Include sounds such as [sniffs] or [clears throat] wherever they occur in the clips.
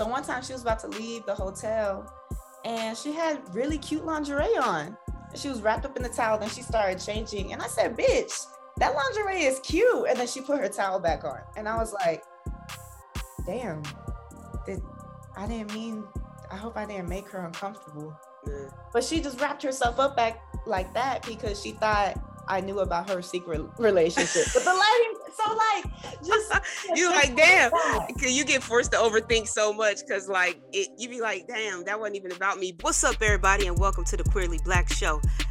So one time she was about to leave the hotel and she had really cute lingerie on. She was wrapped up in the towel, then she started changing. And I said, bitch, that lingerie is cute. And then she put her towel back on. And I was like, damn, did I didn't mean I hope I didn't make her uncomfortable. Yeah. But she just wrapped herself up back like that because she thought I knew about her secret relationship. but the lighting, [laughs] so like, just [laughs] you like, damn, because you get forced to overthink so much because like it, you be like, damn, that wasn't even about me. What's up, everybody, and welcome to the Queerly Blax Show.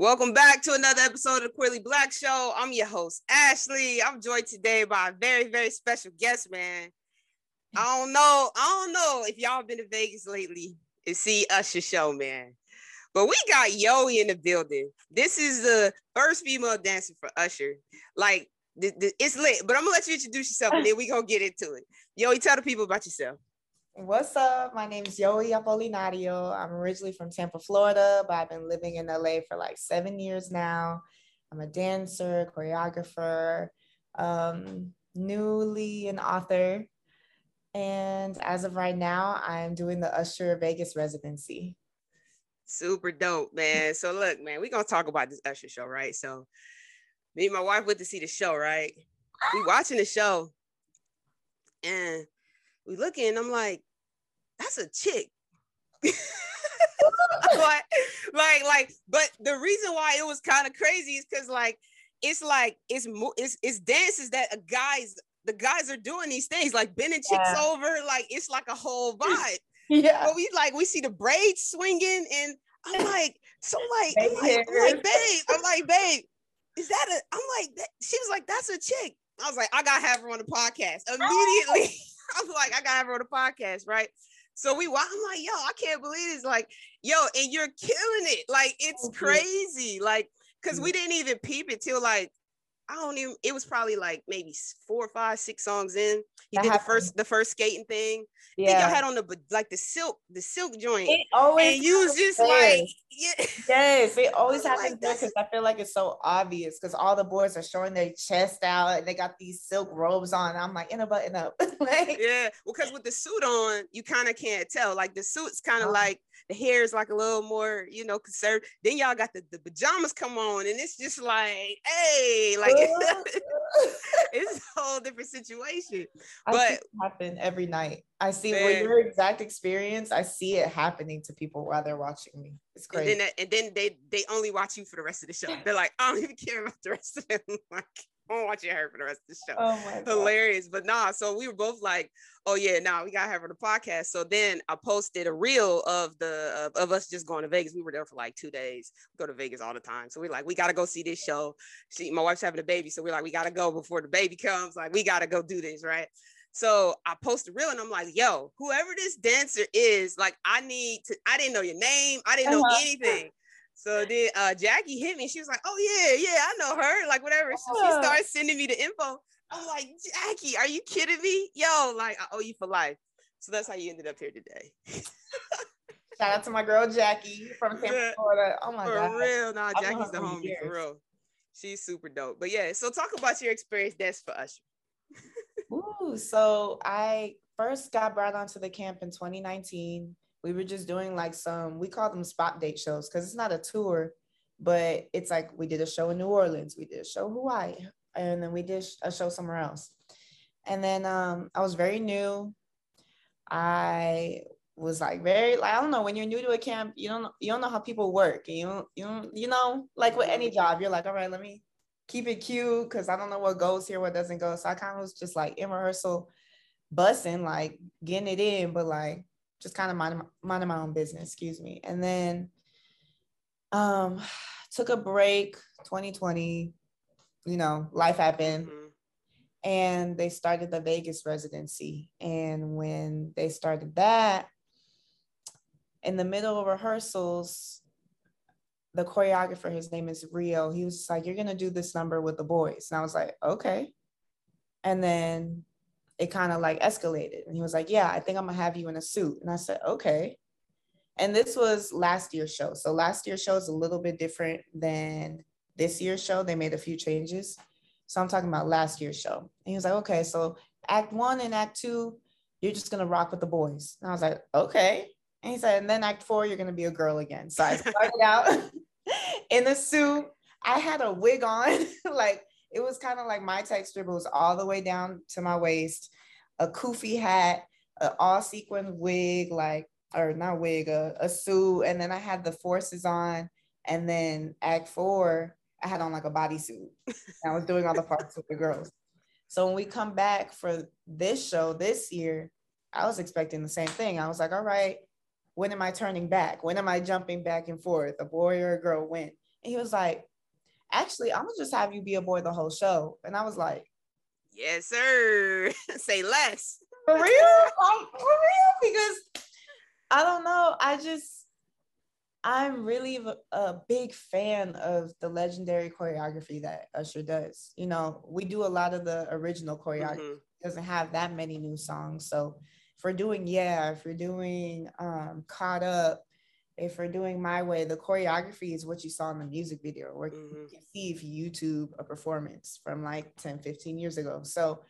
Welcome back to another episode of the Queerly Blax Show. I'm your host, Ashley. I'm joined today by a very, very special guest, man. I don't know, I don't know if y'all been to Vegas lately and see Usher show, man. But we got Yoe in the building. This is the first female dancer for Usher. Like, it's lit, but I'm gonna let you introduce yourself and then we gonna get into it. Yoe, tell the people about yourself. What's up? My name is Yoe Apolinario. I'm originally from Tampa, Florida, but I've been living in LA for like seven years now. I'm a dancer, choreographer, um, newly an author. And as of right now, I'm doing the Usher Vegas residency. Super dope, man. So look, man, we're gonna talk about this Usher show, right? So me and my wife went to see the show, right? We watching the show and we looking, I'm like, that's a chick. [laughs] [laughs] like, like, like, but the reason why it was kind of crazy is because like it's like it's it's it's dances that a guys the guys are doing these things like bending chicks yeah. over like it's like a whole [laughs] vibe. yeah, but we like we see the braids swinging and I'm like so like I'm like, I'm like babe I'm like babe is that a I'm like that, she was like that's a chick I was like I gotta have her on the podcast immediately. I'm like I gotta have her on the podcast right. So we, I'm like, yo, I can't believe it's like, yo, and you're killing it. Like it's crazy. Like, cause we didn't even peep it till like I don't even. It was probably like maybe four, five, six songs in. He that did happened. the first, the first skating thing. Yeah, I think y'all had on the like the silk, the silk joint. It always and you was just there. like, yeah. yes, it [laughs] always happens like, because I feel like it's so obvious because all the boys are showing their chest out and they got these silk robes on. I'm like, in a button up. [laughs] like, yeah, well, because with the suit on, you kind of can't tell. Like the suit's kind of uh-huh. like the hair is like a little more, you know, conservative. Then y'all got the, the pajamas come on, and it's just like, hey, like [laughs] it's a whole different situation. I but happen every night. I see man. your exact experience, I see it happening to people while they're watching me. It's crazy. And then, and then they they only watch you for the rest of the show. [laughs] They're like, I don't even care about the rest of them. [laughs] like, I won't watch her for the rest of the show. Oh my God. Hilarious. But nah, so we were both like, oh yeah, nah, we gotta have her the podcast. So then I posted a reel of the of, of us just going to Vegas. We were there for like two days. We go to Vegas all the time. So we're like, we gotta go see this show. She my wife's having a baby. So we're like, we gotta go before the baby comes. Like, we gotta go do this, right? So I post a reel and I'm like, yo, whoever this dancer is, like, I need to, I didn't know your name, I didn't know uh-huh. anything. So then uh, Jackie hit me. She was like, "Oh yeah, yeah, I know her." Like whatever. So she started sending me the info. I'm like, Jackie, are you kidding me? Yo, like I owe you for life. So that's how you ended up here today. [laughs] Shout out to my girl Jackie from Tampa, Florida. Oh my for god. For real, nah, Jackie's the homie years. for real. She's super dope. But yeah, so talk about your experience that's for us. [laughs] Ooh, so I first got brought onto the camp in 2019 we were just doing like some we call them spot date shows because it's not a tour but it's like we did a show in new orleans we did a show hawaii and then we did a show somewhere else. And then um, i was very new. I was like very like i don't know when you're new to a camp you don't you don't know how people work you don't you don't you know like with any job you're like all right let me keep it cute because i don't know what goes here what doesn't go. So i kind of was just like in rehearsal bussing like getting it in but like just kind of minding, minding my own business, excuse me. And then um [sighs] took a break 2020, you know, life happened. Mm-hmm. and they started the Vegas residency. And when they started that, in the middle of rehearsals, the choreographer, his name is Rio, he was like, You're gonna do this number with the boys. And I was like, Okay. And then it kind of like escalated. And he was like, Yeah, I think I'm gonna have you in a suit. And I said, Okay. And this was last year's show. So last year's show is a little bit different than this year's show. They made a few changes. So I'm talking about last year's show. And he was like, Okay, so act one and act two, you're just gonna rock with the boys. And I was like, Okay. And he said, and then act four, you're gonna be a girl again. So I started [laughs] out [laughs] in a suit. I had a wig on, [laughs] like it was kind of like my texture, but it was all the way down to my waist, a kufi hat, an all sequin wig, like, or not wig, a, a suit. And then I had the forces on. And then act four, I had on like a bodysuit. I was doing all the parts with the girls. So when we come back for this show this year, I was expecting the same thing. I was like, all right, when am I turning back? When am I jumping back and forth? A boy or a girl? When? And he was like, actually, I'm gonna just have you be a boy the whole show. And I was like, yes, sir. [laughs] Say less. For real? um, for real? Because I don't know. I just, I'm really a big fan of the legendary choreography that Usher does. You know, we do a lot of the original choreography. Mm-hmm. Doesn't have that many new songs, so if we're doing yeah, if we're doing um, caught up, if we're doing my way, the choreography is what you saw in the music video, where mm-hmm. you can see if you YouTube a performance from like 10, 15 years ago. So,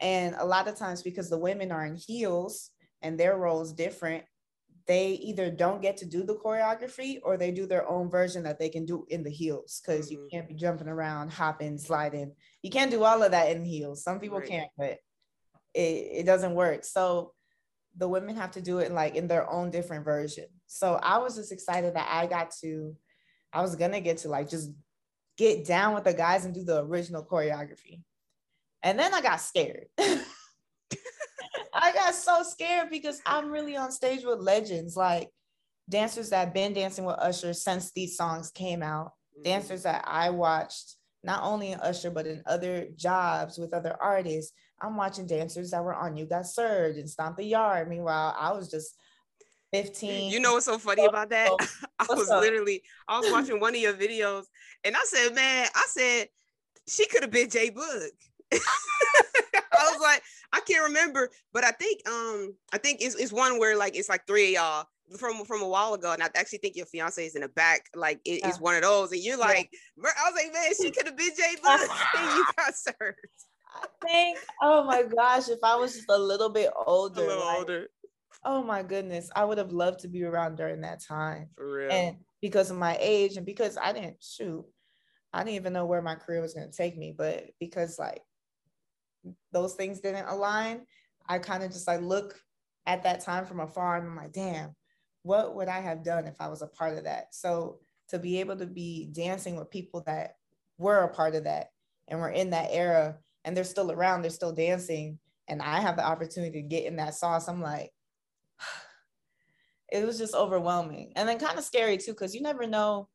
and a lot of times because the women are in heels and their role is different, they either don't get to do the choreography or they do their own version that they can do in the heels because mm-hmm. you can't be jumping around, hopping, sliding. You can't do all of that in heels. Some people right. can't, but it, it doesn't work. So the women have to do it like in their own different version. So I was just excited that I got to, I was gonna get to like just get down with the guys and do the original choreography. And then I got scared. [laughs] I got so scared because I'm really on stage with legends, like dancers that have been dancing with Usher since these songs came out, mm-hmm. dancers that I watched not only in Usher, but in other jobs with other artists. I'm watching dancers that were on You Got Served and Stomp the Yard. Meanwhile, I was just 15. You know what's so funny about that? [laughs] I was literally, I was watching one of your videos and I said, man, I said, she could have been Jay Boog. [laughs] I was like, I can't remember, but I think um I think it's, it's one where like it's like three of y'all from from a while ago, and I actually think your fiance is in the back, like it, yeah. it's one of those, and you're like, yeah. I was like, man, she could have been Jay [laughs] Boog, and you got served. I think, oh my gosh, if I was just a little bit older, a little like, older. Oh my goodness, I would have loved to be around during that time. For real. And because of my age, and because I didn't shoot, I didn't even know where my career was going to take me. But because like those things didn't align, I kind of just like look at that time from afar and I'm like, damn, what would I have done if I was a part of that? So to be able to be dancing with people that were a part of that and were in that era and they're still around, they're still dancing, and I have the opportunity to get in that sauce, I'm like, it was just overwhelming and then kind of scary too, because you never know,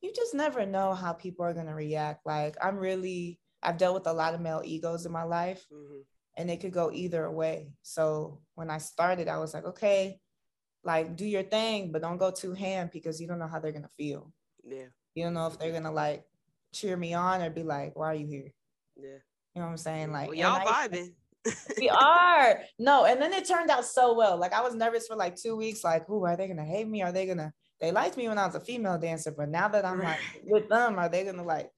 you just never know how people are going to react. Like, I'm really, I've dealt with a lot of male egos in my life, mm-hmm. and it could go either way. So when I started, I was like, okay, like do your thing, but don't go too ham because you don't know how they're gonna feel. Yeah. You don't know if they're gonna like cheer me on or be like, why are you here? Yeah. You know what I'm saying? Like well, y'all I, vibing. We are. No, and then it turned out so well. Like I was nervous for like two weeks, like, who are they gonna hate me? Are they gonna they liked me when I was a female dancer, but now that I'm like [laughs] with them, are they gonna like,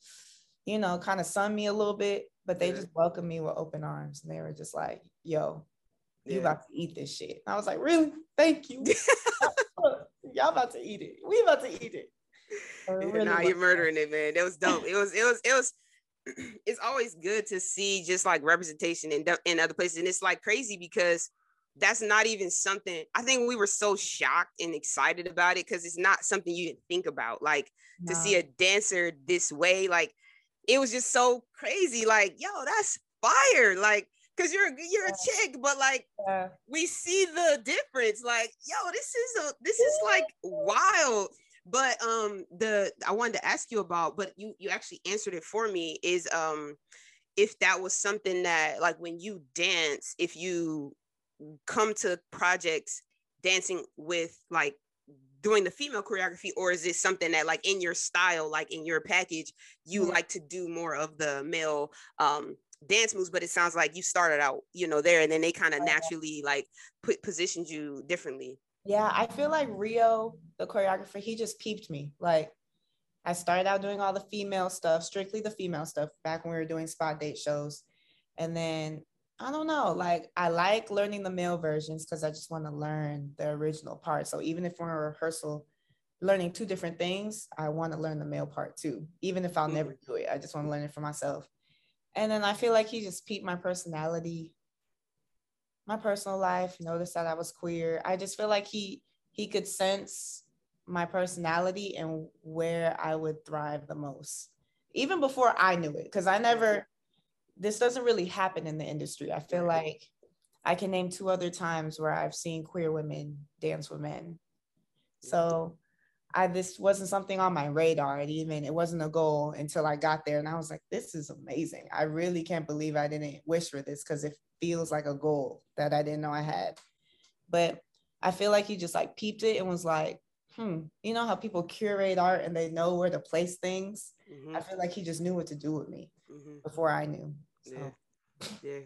you know, kind of sun me a little bit? But they yeah. just welcomed me with open arms and they were just like, yo, you yeah. about to eat this shit. And I was like, really? Thank you. [laughs] [laughs] Y'all about to eat it. We about to eat it. Really nah, you're murdering it, man. That was dope. It was, it was, it was. [clears throat] It's always good to see just like representation in in other places, and it's like crazy because that's not even something. I think we were so shocked and excited about it because it's not something you didn't think about. Like no. to see a dancer this way, like it was just so crazy. Like, yo, that's fire. Like because you're you're a chick, but like yeah. we see the difference. Like, yo, this is a this is like wild. But um, the I wanted to ask you about, but you you actually answered it for me. Is um, if that was something that like when you dance, if you come to projects dancing with like doing the female choreography or is it something that like in your style like in your package you mm-hmm. like to do more of the male um dance moves but it sounds like you started out you know there and then they kind of naturally like put positioned you differently yeah i feel like rio the choreographer he just peeped me like i started out doing all the female stuff strictly the female stuff back when we were doing spot date shows and then I don't know. Like I like learning the male versions because I just want to learn the original part. So even if we're in a rehearsal learning two different things, I want to learn the male part too. Even if I'll mm-hmm. never do it, I just want to learn it for myself. And then I feel like he just peeped my personality, my personal life, noticed that I was queer. I just feel like he he could sense my personality and where I would thrive the most. Even before I knew it, because I never this doesn't really happen in the industry. I feel like I can name two other times where I've seen queer women dance with men. So I this wasn't something on my radar. It even it wasn't a goal until I got there and I was like, this is amazing. I really can't believe I didn't wish for this because it feels like a goal that I didn't know I had. But I feel like he just like peeped it and was like, hmm, you know how people curate art and they know where to place things? Mm-hmm. I feel like he just knew what to do with me mm-hmm. before I knew. Yeah. Yeah.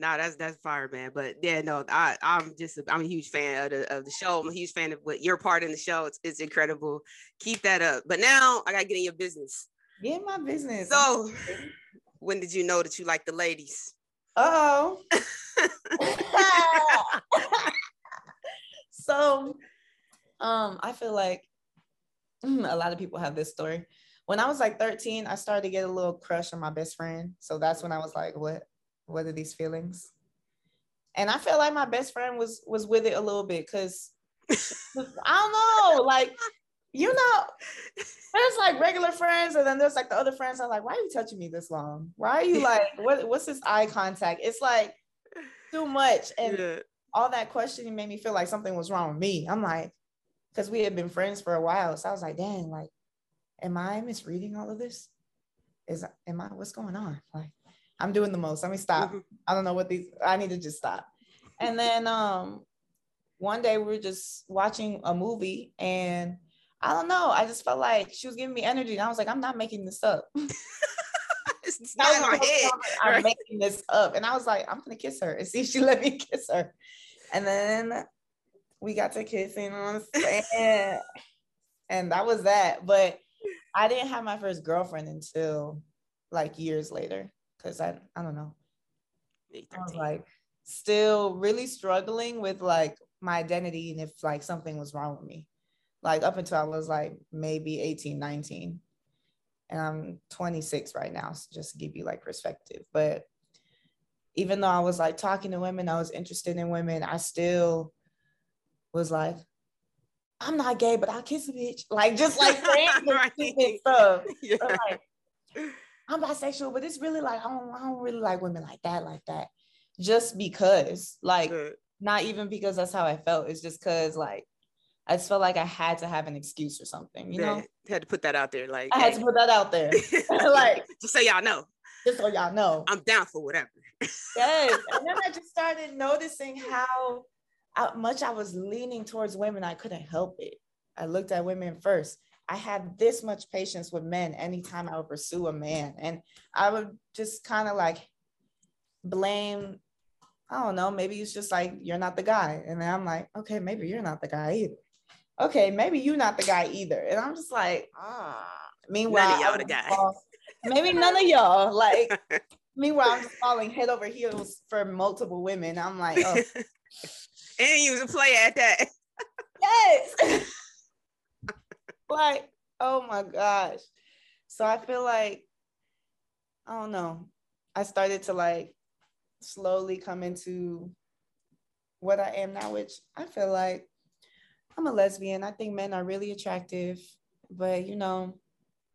No, that's that's fire, man. But yeah, no, I I'm just a, I'm a huge fan of the of the show. I'm a huge fan of what your part in the show. It's it's incredible. Keep that up. But now I gotta get in your business. Get in my business. So when did you know that you like the ladies? oh. [laughs] [laughs] so um I feel like [clears throat] a lot of people have this story when I was like 13, I started to get a little crush on my best friend. So that's when I was like, what what are these feelings? And I felt like my best friend was was with it a little bit because [laughs] I don't know, like you know, there's like regular friends, and then there's like the other friends. I'm like, why are you touching me this long? Why are you like, what what's this eye contact? It's like too much. And yeah. all that questioning made me feel like something was wrong with me. I'm like, because we had been friends for a while. So I was like, dang, like am I misreading all of this? Is am I what's going on? Like I'm doing the most. Let me stop. Mm-hmm. I don't know what these I need to just stop. And then um one day we were just watching a movie and I don't know. I just felt like she was giving me energy. And I was like, I'm not making this up. [laughs] it's not in my head. I'm right? making this up. And I was like, I'm gonna kiss her and see if she [laughs] let me kiss her. And then we got to kissing on stand. and that was that. But I didn't have my first girlfriend until like years later because I I don't know. I was like still really struggling with like my identity and if like something was wrong with me. Like up until I was like maybe 18, 19. And I'm 26 right now, so just to give you like perspective. But even though I was like talking to women, I was interested in women, I still was like, I'm not gay, but I'll kiss a bitch. Like just like [laughs] random right. stuff. [laughs] Yeah. like, I'm bisexual, but it's really like I don't, I don't really like women like that, like that. Just because, like, Good. not even because that's how I felt. It's just because, like, I just felt like I had to have an excuse or something, you know. Had to put that out there, like I had to put that out there, [laughs] [laughs] like just so y'all know. Just so y'all know, I'm down for whatever. [laughs] yes, and then I just started noticing how how much I was leaning towards women, I couldn't help it. I looked at women first. I had this much patience with men anytime I would pursue a man. And I would just kind of like blame, I don't know, maybe it's just like, you're not the guy. And then I'm like, okay, maybe you're not the guy either. Okay, maybe you're not the guy either. And I'm just like, ah. Meanwhile, none of y'all the guy. Fall, maybe none of y'all. Like, [laughs] meanwhile, I'm just falling head over heels for multiple women. I'm like, oh, [laughs] and you was a player at that. Yes. [laughs] like, oh my gosh. So I feel like, I don't know. I started to like slowly come into what I am now, which I feel like I'm a lesbian. I think men are really attractive, but you know,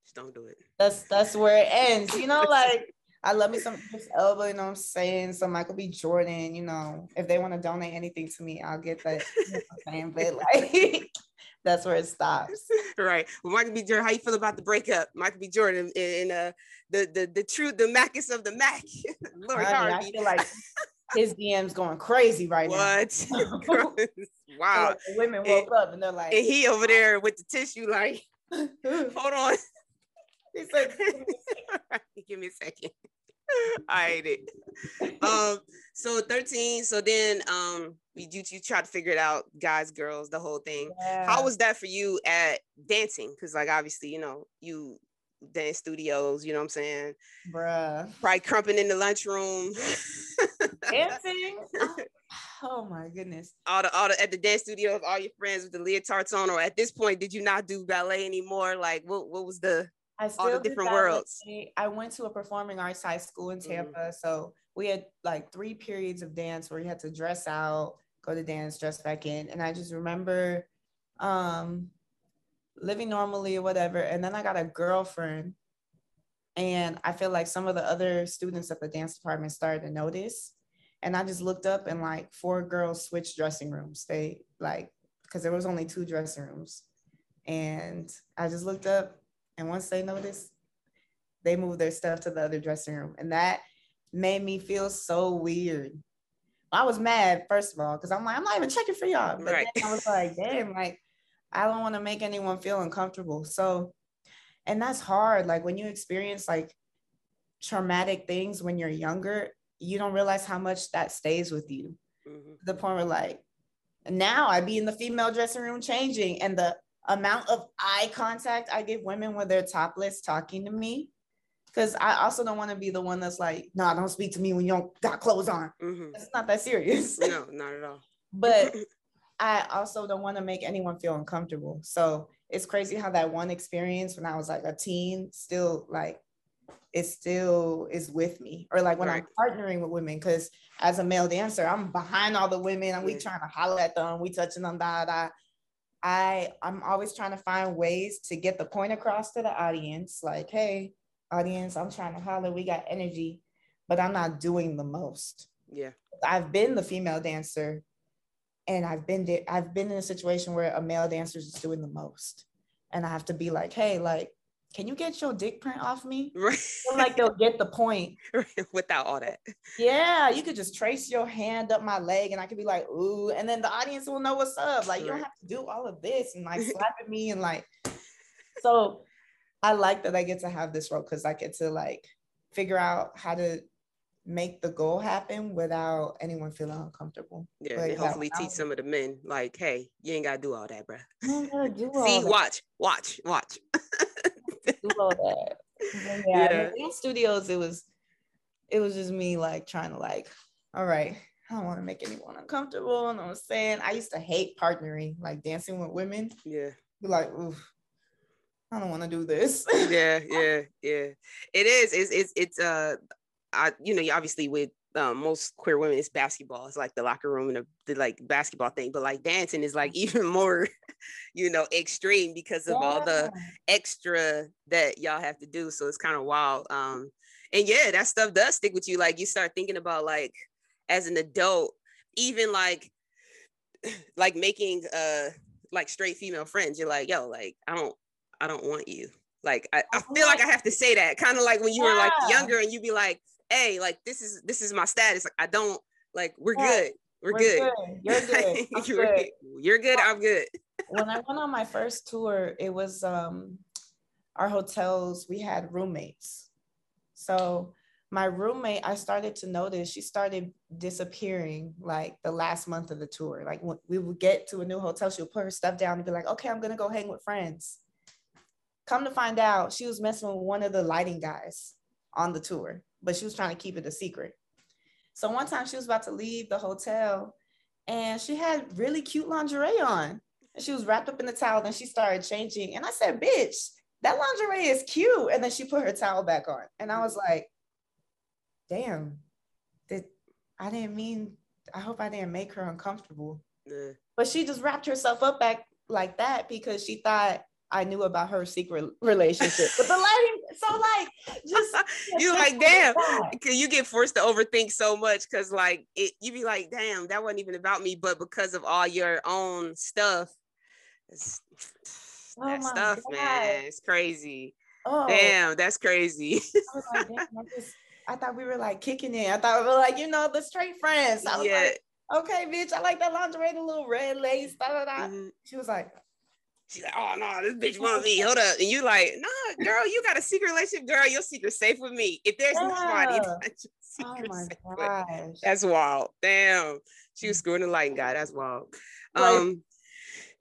just don't do it. That's that's where it ends. You know, [laughs] like I love me some Idris Elba, you know what I'm saying? Some Michael B. Jordan, you know, if they want to donate anything to me, I'll get that. You know I'm saying? But like, [laughs] That's where it stops. [laughs] right. Well, Michael B. Jordan, how you feel about the breakup? Michael B. Jordan and uh, the the the true the Macus of the Mac. [laughs] Lori Harvey. I feel like his DMs going crazy right what? now. What? [laughs] wow. Like women woke and, up and they're like, and he over there with the tissue, like, hold on. He said, give me a second. [laughs] I hate it. Um, so 13. So then um you you try to figure it out, guys, girls, the whole thing. Yeah. How was that for you at dancing? Because like obviously, you know, you dance studios, you know what I'm saying? Bruh. Probably crumping in the lunchroom. [laughs] Dancing. [sighs] Oh my goodness. All the all the at the dance studio, of all your friends with the leotards on, or at this point, did you not do ballet anymore? Like what what was the I all the different worlds? I went to a performing arts high school in mm. Tampa. Mm. So we had like three periods of dance where you had to dress out, go to dance, dress back in. And I just remember um living normally or whatever. And then I got a girlfriend. And I feel like some of the other students at the dance department started to notice. And I just looked up and like four girls switched dressing rooms. They like, because there was only two dressing rooms. And I just looked up and once they noticed, they moved their stuff to the other dressing room. And that made me feel so weird. I was mad, first of all, because I'm like, I'm not even checking for y'all. But right. then I was like, damn, like, I don't want to make anyone feel uncomfortable. So, and that's hard. Like when you experience like traumatic things when you're younger, you don't realize how much that stays with you. Mm-hmm. the point where like now I'd be in the female dressing room changing, and the amount of eye contact I give women when they're topless talking to me. Because I also don't want to be the one that's like, no, nah, don't speak to me when you don't got clothes on. Mm-hmm. It's not that serious. no, not at all. [laughs] but [laughs] I also don't want to make anyone feel uncomfortable. So it's crazy how that one experience when I was like a teen still like it still is with me. Or like when right. I'm partnering with women, because as a male dancer, I'm behind all the women and we trying to holler at them, we touching them, da da. I I'm always trying to find ways to get the point across to the audience, like, hey, audience, I'm trying to holler, we got energy, but I'm not doing the most. Yeah. I've been the female dancer and I've been there, I've been in a situation where a male dancer is doing the most. And I have to be like, hey, like, can you get your dick print off me? [laughs] Right. like they'll get the point. [laughs] Without all that. Yeah, you could just trace your hand up my leg and I could be like, ooh, and then the audience will know what's up. Like, you don't have to do all of this and like [laughs] slapping me and like, so I like that I get to have this role because I get to like figure out how to make the goal happen without anyone feeling uncomfortable. Yeah, like, and hopefully teach some of the men like, hey, you ain't gotta do all that, bro. See, watch, watch, watch. Do all that. yeah, yeah. in studios, it was it was just me like trying to like, all right, I don't want to make anyone uncomfortable. And I'm saying I used to hate partnering, like dancing with women. Yeah. Be like, oof. I don't want to do this. yeah, [laughs] yeah, yeah. It is. It's it's it's uh I, you know, you obviously with um, most queer women, it's basketball. It's like the locker room and the, the, like basketball thing. But like dancing is like [laughs] even more, you know, extreme because of yeah. all the extra that y'all have to do. So it's kind of wild. Um, and yeah, that stuff does stick with you. Like you start thinking about like as an adult, even like [clears throat] like making uh like straight female friends. You're like, yo, like I don't, I don't want you. Like I, I feel like I have to say that. Kind of like when you yeah. were like younger and you'd be like hey, like this is this is my status. Like I don't like we're yeah, good. We're, we're good. good. You're [laughs] good. [laughs] you're, good. you're good. I'm good. [laughs] when I went on my first tour, it was um our hotels, we had roommates. So my roommate, I started to notice she started disappearing like the last month of the tour. Like when we would get to a new hotel, she would put her stuff down and be like, okay, I'm gonna go hang with friends. Come to find out, she was messing with one of the lighting guys on the tour but she was trying to keep it a secret. So one time she was about to leave the hotel and she had really cute lingerie on. And she was wrapped up in the towel. Then she started changing. And I said, bitch, that lingerie is cute. And then she put her towel back on. And I was like, damn, that I didn't mean, I hope I didn't make her uncomfortable. Yeah. But she just wrapped herself up back like that because she thought I knew about her secret relationship with the lighting. [laughs] So like, just [laughs] you like, damn, because you get forced to overthink so much because like it, you be like, damn, that wasn't even about me, but because of all your own stuff, It's, [sniffs] oh that stuff, God. man, it's crazy. Oh. Damn, that's crazy. I, like, Damn, I, just, I thought we were like kicking it. I thought we were like, you know, the straight friends. I was yeah. like, okay, bitch, I like that lingerie, the little red lace. Da, da, da. Mm-hmm. She was like, She's like, oh no, this bitch want me. Hold up. And you like, nah, girl, you got a secret relationship, girl. Your secret safe with me. If there's yeah. nobody, that's [laughs] oh my gosh. That's wild. Damn. She was screwing the light guy. That's wild. Um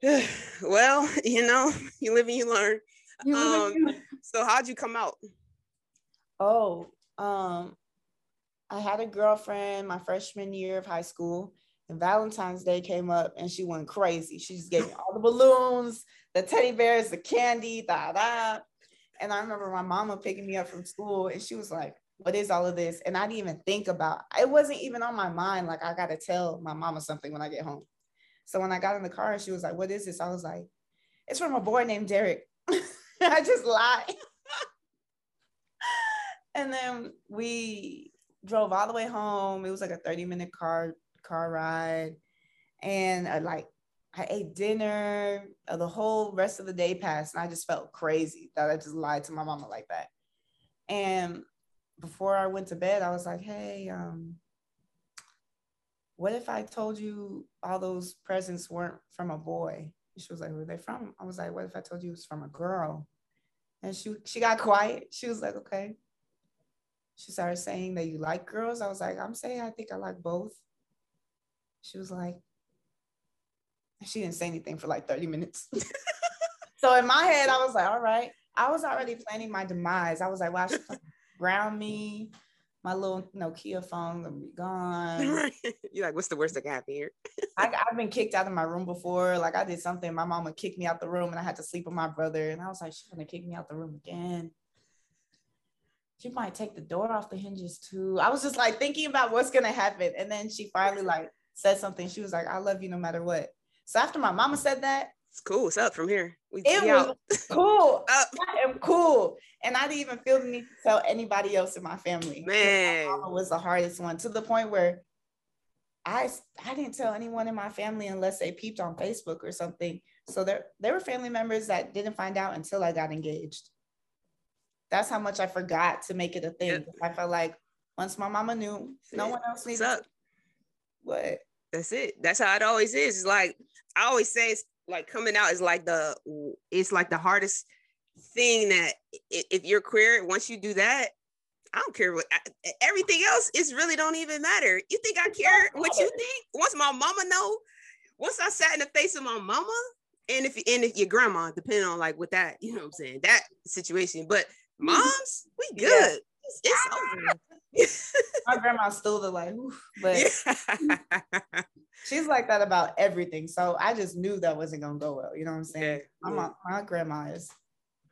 [sighs] well, you know, [laughs] you live and you learn. You um, so how'd you come out? Oh, um, I had a girlfriend my freshman year of high school, and Valentine's Day came up and she went crazy. She just gave me all the balloons, the teddy bears, the candy, da da. And I remember my mama picking me up from school and she was like, What is all of this? And I didn't even think about it, wasn't even on my mind. Like, I got to tell my mama something when I get home. So when I got in the car, and she was like, What is this? I was like, It's from a boy named Derek. [laughs] I just lied. [laughs] and then we drove all the way home. It was like a 30 minute car car ride. And I like I ate dinner. Uh, the whole rest of the day passed, and I just felt crazy that I just lied to my mama like that. And before I went to bed, I was like, "Hey, um, what if I told you all those presents weren't from a boy? She was like, where they from? I was like, what if I told you it was from a girl? And she she got quiet. She was like, okay. She started saying that you like girls. I was like, I'm saying I think I like both. She was like, she didn't say anything for like 30 minutes. [laughs] so in my head, I was like, all right. I was already planning my demise. I was like, well, she [laughs] ground me my little Nokia phone gonna be gone. [laughs] You're like, what's the worst that can happen here? I, have been kicked out of my room before. Like I did something, my mama kicked me out the room and I had to sleep with my brother. And I was like, she's gonna kick me out the room again. She might take the door off the hinges too. I was just like thinking about what's gonna happen. And then she finally like said something. She was like, I love you no matter what. So after my mama said that, it's cool. It's up from here. We, it we was out. [laughs] cool. [laughs] up. I am cool. And I didn't even feel the need to tell anybody else in my family. Man. My was the hardest one to the point where I I didn't tell anyone in my family unless they peeped on Facebook or something. So there there were family members that didn't find out until I got engaged. That's how much I forgot to make it a thing. Yep. I felt like once my mama knew, no one else needs up? What? That's it. That's how it always is. It's like I always say, it's like coming out is like the it's like the hardest thing that if you're queer once you do that i don't care what everything else is really don't even matter you think i care what you think once my mama know once i sat in the face of my mama and if and if your grandma depending on like what that you know what i'm saying that situation but [laughs] moms we good yeah. it's, it's over my [laughs] grandma's still the like, but [laughs] she's like that about everything. So I just knew that wasn't gonna go well. You know what I'm saying? Yeah. My, my grandma is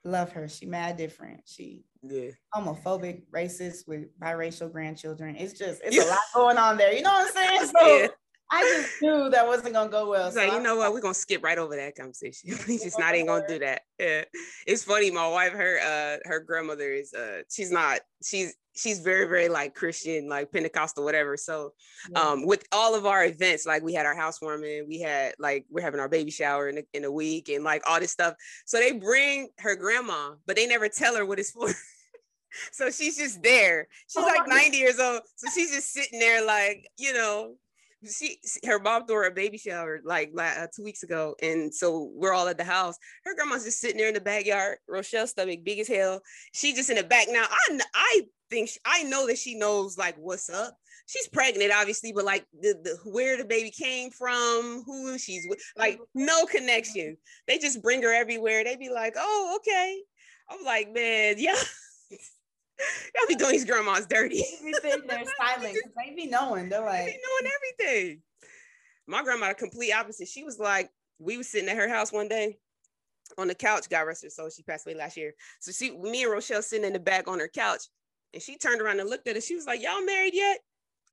love her. She mad different. She yeah homophobic, racist with biracial grandchildren. It's just it's a lot going on there. You know what I'm saying? [laughs] So yeah. I just knew that wasn't gonna go well. So like, you know what? We're gonna skip right over that conversation. we just not even gonna do that. Yeah. It's funny. My wife, her uh her grandmother is uh she's not she's she's very very like christian like pentecostal whatever so um with all of our events like we had our housewarming we had like we're having our baby shower in a, in a week and like all this stuff so they bring her grandma but they never tell her what it's for [laughs] so she's just there she's oh like 90 years old so she's just sitting there like you know she her mom threw her a baby shower like uh, two weeks ago, and so we're all at the house. Her grandma's just sitting there in the backyard. Rochelle's stomach big as hell. She just in the back now. I I think she, I know that she knows like what's up. She's pregnant, obviously, but like the, the where the baby came from, who she's with, like mm-hmm. no connection. They just bring her everywhere. They be like, oh, okay. I'm like, man, yeah. [laughs] Y'all be doing these grandmas dirty. Everything they're [laughs] silent they be knowing. They're like they knowing everything. My grandma, the complete opposite. She was like, we was sitting at her house one day on the couch, got arrested. So she passed away last year. So she, me and Rochelle sitting in the back on her couch, and she turned around and looked at us. She was like, "Y'all married yet?"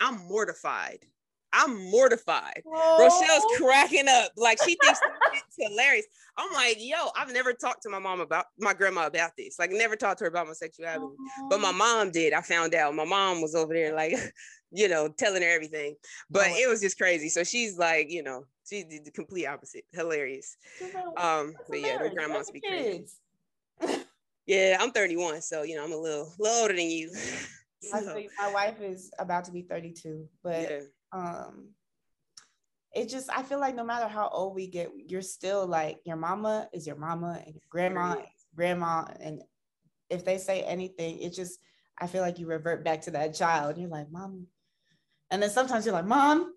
I'm mortified. I'm mortified. Rochelle's cracking up. Like she thinks [laughs] it's hilarious. I'm like, yo, I've never talked to my mom about my grandma about this. Like, never talked to her about my sexuality. But my mom did. I found out. My mom was over there, like, [laughs] you know, telling her everything. But oh. it was just crazy. So she's like, you know, she's the complete opposite. Hilarious. Um, but yeah, their grandmas be crazy. Yeah, I'm 31, so you know, I'm a little, little older than you. [laughs] so. my wife is about to be 32, but yeah. um it just I feel like no matter how old we get, you're still like your mama is your mama and your grandma grandma and if they say anything, it just I feel like you revert back to that child. You're like, mom. And then sometimes you're like, mom,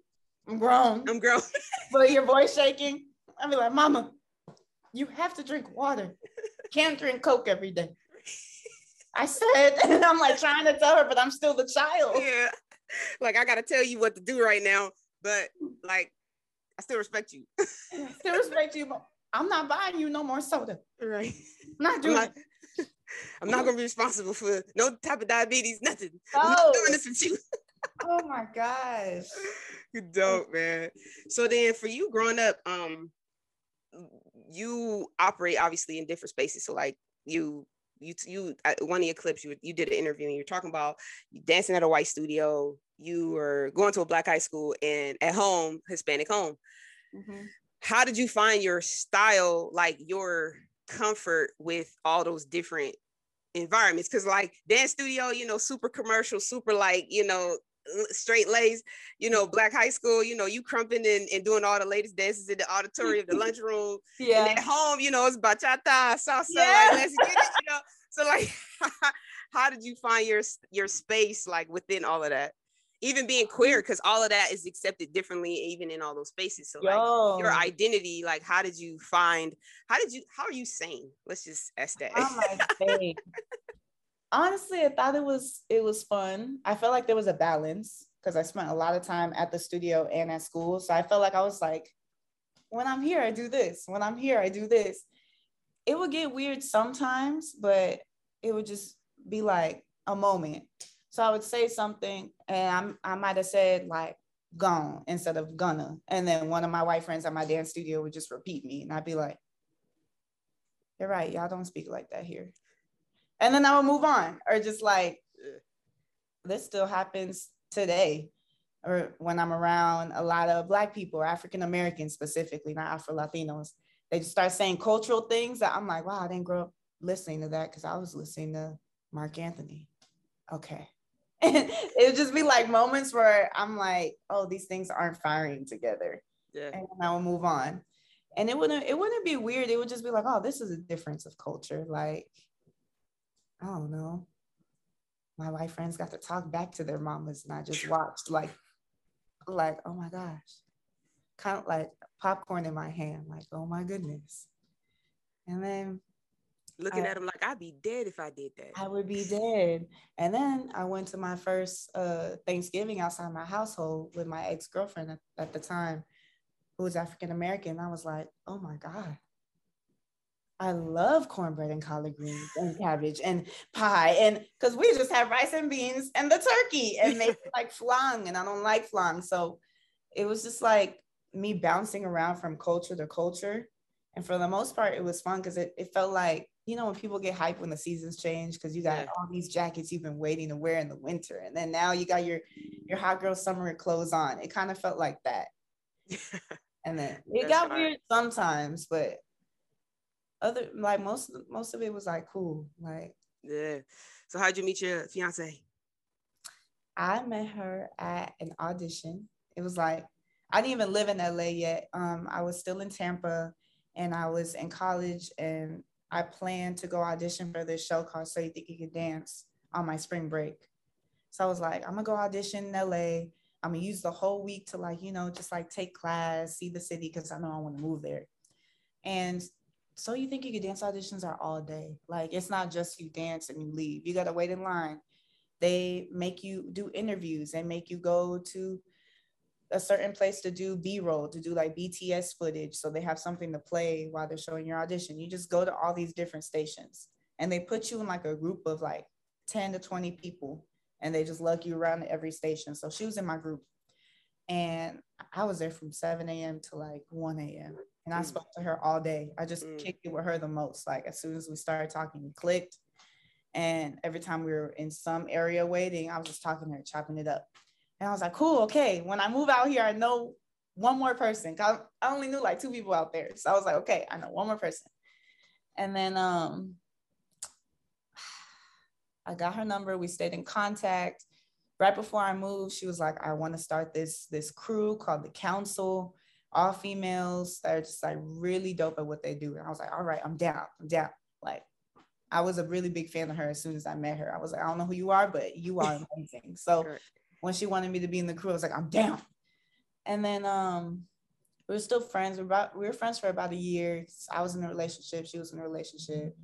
I'm grown. I'm grown. but your voice shaking. Be like, mama, you have to drink water. [laughs] Can't drink Coke every day. I said, [laughs] and I'm like trying to tell her, but I'm still the child. Yeah. Like I gotta tell you what to do right now, but like I still respect you. [laughs] still respect you, but I'm not buying you no more soda. Right. I'm not doing I'm not, I'm not gonna be responsible for no type of diabetes, nothing. Oh. I'm not doing this with you. [laughs] oh my gosh. You dope, man. So then for you growing up, um, you operate obviously in different spaces. So like you you you one of your clips you you did an interview and you're talking about dancing at a white studio you were going to a black high school and at home hispanic home mm-hmm. how did you find your style like your comfort with all those different environments because like dance studio you know super commercial super like you know straight lace, you know, black high school, you know, you crumping and, and doing all the latest dances in the auditorium, of the [laughs] lunchroom. Yeah. And at home, you know, it's bachata, salsa, yeah. like, let's get it, you know. So like [laughs] how did you find your your space like within all of that? Even being queer, mm. because all of that is accepted differently, even in all those spaces. So like Yo. your identity, like how did you find how did you how are you sane? Let's just ask that. [laughs] Honestly, I thought it was it was fun. I felt like there was a balance because I spent a lot of time at the studio and at school. So I felt like I was like, when I'm here, I do this. When I'm here, I do this. It would get weird sometimes, but it would just be like a moment. So I would say something and I'm, I might have said like gone instead of gonna. And then one of my white friends at my dance studio would just repeat me. And I'd be like, you're right. Y'all don't speak like that here and then I would move on, or just like this still happens today, or when I'm around a lot of Black people, or African Americans specifically, not Afro Latinos. They just start saying cultural things that I'm like, wow, I didn't grow up listening to that because I was listening to Marc Anthony. Okay. [laughs] it would just be like moments where I'm like, oh, these things aren't firing together. Yeah. And I will move on. And it wouldn't it wouldn't be weird. It would just be like, oh, this is a difference of culture. Like I don't know. My white friends got to talk back to their mamas, and I just watched like, like, oh my gosh, kind of like popcorn in my hand, like, oh my goodness. And then looking I, at them like I'd be dead if I did that. I would be dead. And then I went to my first uh, Thanksgiving outside my household with my ex girlfriend at, at, the time, who was African American. I was like, oh my God, I love cornbread and collard greens and cabbage and pie. And because we just have rice and beans and the turkey and make [laughs] like flan, and I don't like flan. So it was just like me bouncing around from culture to culture. And for the most part, it was fun because it, it felt like, you know, when people get hyped when the seasons change, because you got yeah. all these jackets you've been waiting to wear in the winter. And then now you got your your hot girl summer clothes on. It kind of felt like that. [laughs] and then it got weird sometimes, but other like most most of it was like cool. Like yeah. So how'd you meet your fiance? I met her at an audition. It was like I didn't even live in LA yet. Um, I was still in Tampa and I was in college and I planned to go audition for this show called So You Think You Can Dance on my spring break. So I was like, I'm gonna go audition in LA. I'm gonna use the whole week to like, you know, just like take class, see the city because I know I want to move there. And so you think you could dance auditions are all day. Like it's not just you dance and you leave. You gotta wait in line. They make you do interviews they make you go to a certain place to do B-roll, to do like BTS footage. So they have something to play while they're showing your audition. You just go to all these different stations and they put you in like a group of like 10 to 20 people and they just lug you around to every station. So she was in my group and I was there from 7 a.m. to like 1 a.m. And I mm. spoke to her all day. I just mm. kicked it with her the most. Like as soon as we started talking, we clicked. And every time we were in some area waiting, I was just talking to her, chopping it up. And I was like, cool, okay. When I move out here, I know one more person. Cause I only knew like two people out there. So I was like, okay, I know one more person. And then um [sighs] I got her number. We stayed in contact. Right before I moved, she was like, I want to start this this crew called the Council, all females that are just like really dope at what they do. And I was like, all right, I'm down. I'm down. Like I was a really big fan of her as soon as I met her. I was like, I don't know who you are, but you are [laughs] amazing. So when she wanted me to be in the crew, I was like, I'm down. And then um we were still friends. We were about we were friends for about a year. I was in a relationship, she was in a relationship.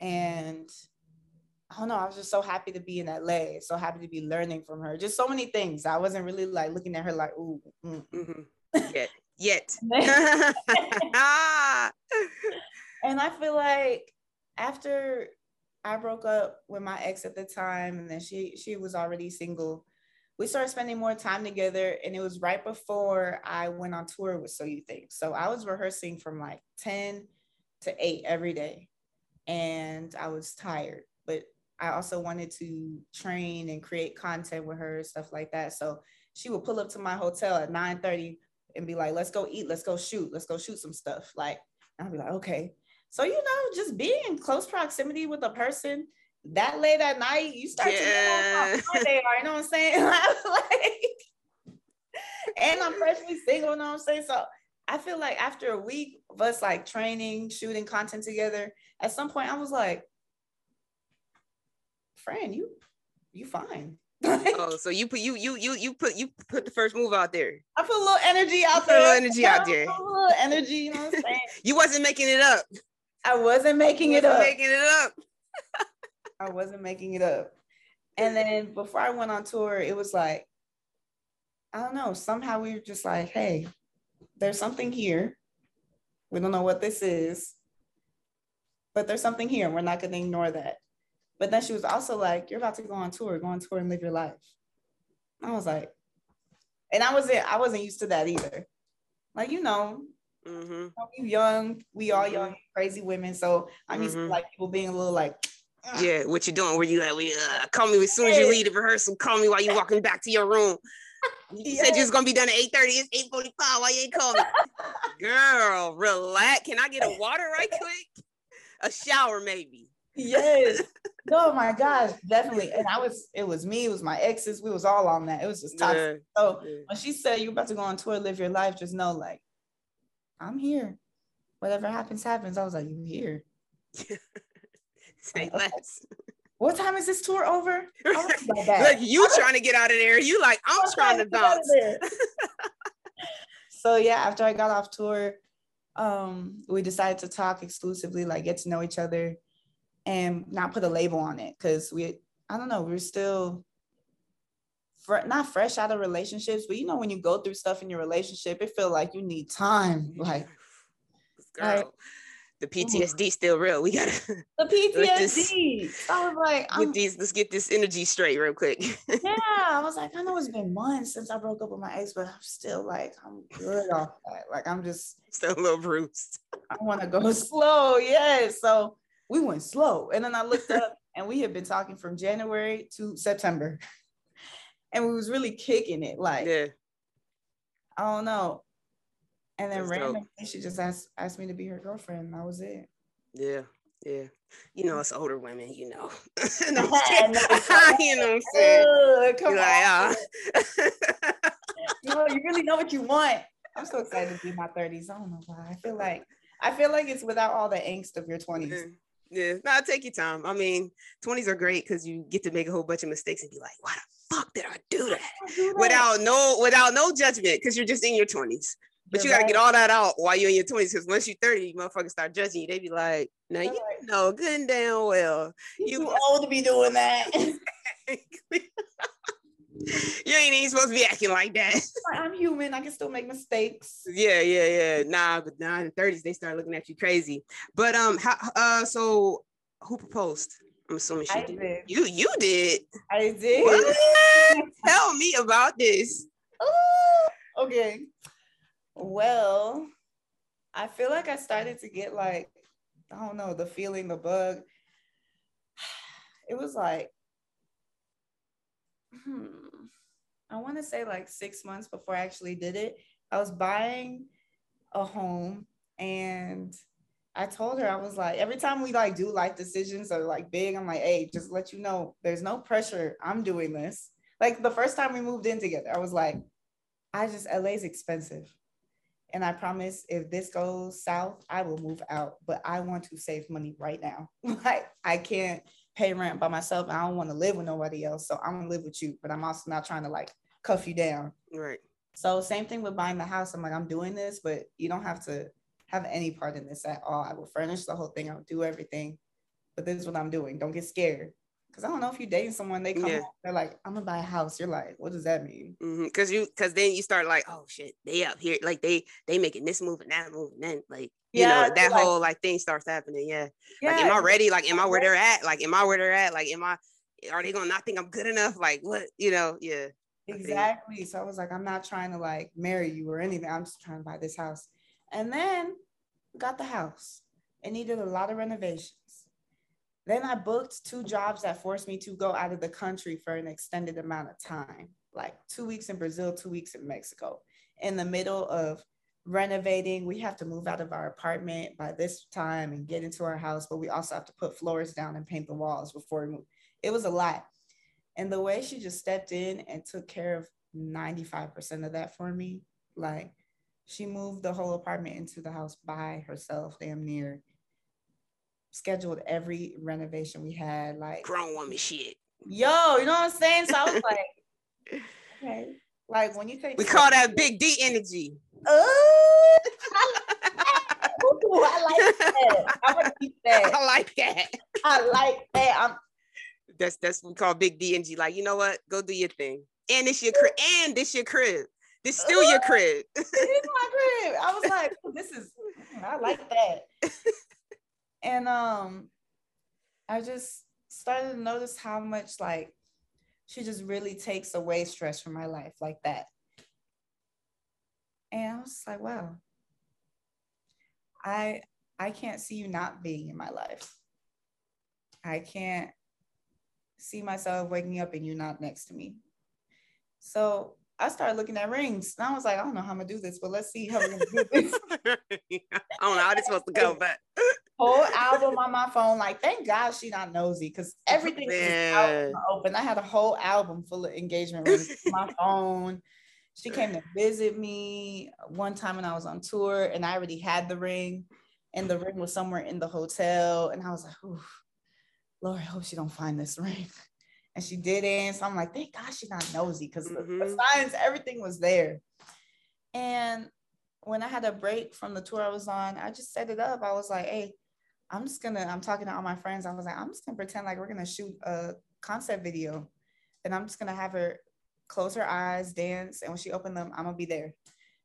And I don't know, I was just so happy to be in LA, so happy to be learning from her. Just so many things. I wasn't really like looking at her like, ooh. Mm. Mm-hmm. [laughs] Yet. Yet. [laughs] [laughs] and I feel like after I broke up with my ex at the time, and then she she was already single. We started spending more time together, and it was right before I went on tour with So You Think. So I was rehearsing from like ten to eight every day, and I was tired, but I also wanted to train and create content with her, stuff like that. So she would pull up to my hotel at nine thirty and be like, "Let's go eat, let's go shoot, let's go shoot some stuff." Like, I'll be like, "Okay." So, you know, just being in close proximity with a person that late at night, you start yeah. to know how they are, you know what I'm saying? [laughs] like, and I'm freshly single, you know what I'm saying? So I feel like after a week of us like training, shooting content together, at some point I was like, friend, you you fine. [laughs] oh, so you put you you you you put you put the first move out there. I put a little energy out there. A little energy out there. a little energy, you know what I'm [laughs] saying? you wasn't making it up. I wasn't making wasn't it up. Making it up. [laughs] I wasn't making it up. And then before I went on tour, it was like, I don't know. Somehow we were just like, hey, there's something here. We don't know what this is, but there's something here. And we're not going to ignore that. But then she was also like, you're about to go on tour, go on tour and live your life. I was like, and I wasn't, I wasn't used to that either. Like, you know, Mm-hmm. We young, we all young, mm-hmm. crazy women. So I'm used mm-hmm. to like people being a little like, Ugh. yeah, what you doing? Where you at? We uh, call me as soon as you leave the rehearsal. Call me while you're walking back to your room. [laughs] You said you was gonna be done at 8:30. It's 8:45. Why you ain't calling? [laughs] Girl, relax. Can I get a water right quick? A shower, maybe. Yes. oh my gosh, definitely. And I was, it was me, it was my exes, we was all on that. It was just toxic. Yeah. So yeah. when she said you're about to go on tour, live your life, just know like I'm here. Whatever happens, happens. I was like, you here? [laughs] Say less. What time is this tour over? Look, [laughs] you trying to get out of there. You like, I'm, I'm trying, trying to bounce. [laughs] so yeah, after I got off tour, um, we decided to talk exclusively, like get to know each other and not put a label on it. Cause we, I don't know, we are still fr- not fresh out of relationships, but you know when you go through stuff in your relationship, it feel like you need time. [laughs] Like, girl, like, the PTSD still real. We gotta the [laughs] PTSD. I was like, with these, let's get this energy straight real quick. [laughs] yeah, I was like, I know it's been months since I broke up with my ex, but I'm still like, I'm good off that. Like, I'm just still a little bruised. I want to go slow. Yeah, so we went slow, and then I [laughs] looked up, and we had been talking from January to September [laughs] and we was really kicking it. Like, yeah. I don't know. And then That's randomly, dope. she just asked asked me to be her girlfriend. that was it. Yeah, yeah. You know, it's older women. You know, [laughs] you know what I'm saying? Uh, come You're on. Like, uh. you know, you really know what you want. I'm so excited to be in my 30s. I don't know why. I feel like I feel like it's without all the angst of your 20s. Yeah. Yeah, no, take your time. I mean, 20s are great because you get to make a whole bunch of mistakes and be like, why the fuck did I do that? I do that? Without no without no judgment, because you're just in your 20s. But you're you got to right. get all that out while you're in your 20s. Because once you're 30, you motherfuckers start judging you. They be like, now you right. know good and damn well. You too old to be doing that. [laughs] you ain't even supposed to be acting like that. [laughs] I'm human. I can still make mistakes. Yeah, yeah, yeah. Nah, but now in the 30s, they start looking at you crazy. But um, how uh so who proposed? I'm assuming she did. did. You you did. I did. What? [laughs] Tell me about this. Ooh, okay. Well, I feel like I started to get like, I don't know, the feeling, the bug. [sighs] It was like, hmm, I want to say like six months before I actually did it. I was buying a home and I told her I was like every time we like do life decisions or like big, I'm like, hey, just let you know there's no pressure. I'm doing this. Like the first time we moved in together, I was like, I just LA's expensive. And I promise if this goes south, I will move out. But I want to save money right now. [laughs] like I can't pay rent by myself. I don't want to live with nobody else. So I'm gonna live with you, but I'm also not trying to like cuff you down. Right. So same thing with buying the house. I'm like, I'm doing this, but you don't have to have any part in this at all. I will furnish the whole thing. I'll do everything. But this is what I'm doing. Don't get scared. Cause I don't know if you're dating someone, they come yeah. home, they're like, I'm gonna buy a house. You're like, what does that mean? Mm-hmm. Cause you, cause then you start like, oh shit, they up here, like they they making this move and that move, and then like you yeah, know that whole like thing starts happening. Yeah. yeah. Like, am I ready? Like, am I where they're at? Like, am I where they're at? Like, am I? Are they gonna not think I'm good enough? Like, what? You know? Yeah. Exactly. So I was like, I'm not trying to like marry you or anything. I'm just trying to buy this house. And then got the house. It needed a lot of renovations. Then I booked two jobs that forced me to go out of the country for an extended amount of time, like two weeks in Brazil, two weeks in Mexico. In the middle of renovating, we have to move out of our apartment by this time and get into our house, but we also have to put floors down and paint the walls before we move. It was a lot. And the way she just stepped in and took care of 95% of that for me, like she moved the whole apartment into the house by herself, damn near scheduled every renovation we had. Like grown woman shit. Yo, you know what I'm saying? So I was like, [laughs] okay. Like when you take we call that [laughs] big D energy. Ooh, I like that. [laughs] I'm gonna keep that. I like that. I like that. I'm that's that's what we call big D energy. Like, you know what? Go do your thing. And it's your crib. And this your crib. This still your crib. it's my crib. I was like, this is I like that. And um i just started to notice how much like she just really takes away stress from my life like that and i was like wow i i can't see you not being in my life i can't see myself waking up and you not next to me so I started looking at rings. And I was like, I don't know how I'm gonna do this, but let's see how we're gonna do this. [laughs] I don't know how this supposed to go, but whole [laughs] album on my phone. Like, thank God she not nosy because everything was open. I had a whole album full of engagement rings on my [laughs] phone. She came to visit me one time when I was on tour, and I already had the ring, and the ring was somewhere in the hotel. And I was like, Lord, I hope she don't find this ring [laughs] and she didn't. So I'm like, thank God she's not nosy because mm-hmm. the, the signs, everything was there. And when I had a break from the tour I was on, I just set it up. I was like, hey, I'm just gonna, I'm talking to all my friends. I was like, I'm just gonna pretend like we're gonna shoot a concept video. And I'm just gonna have her close her eyes, dance, and when she opened them, I'm gonna be there.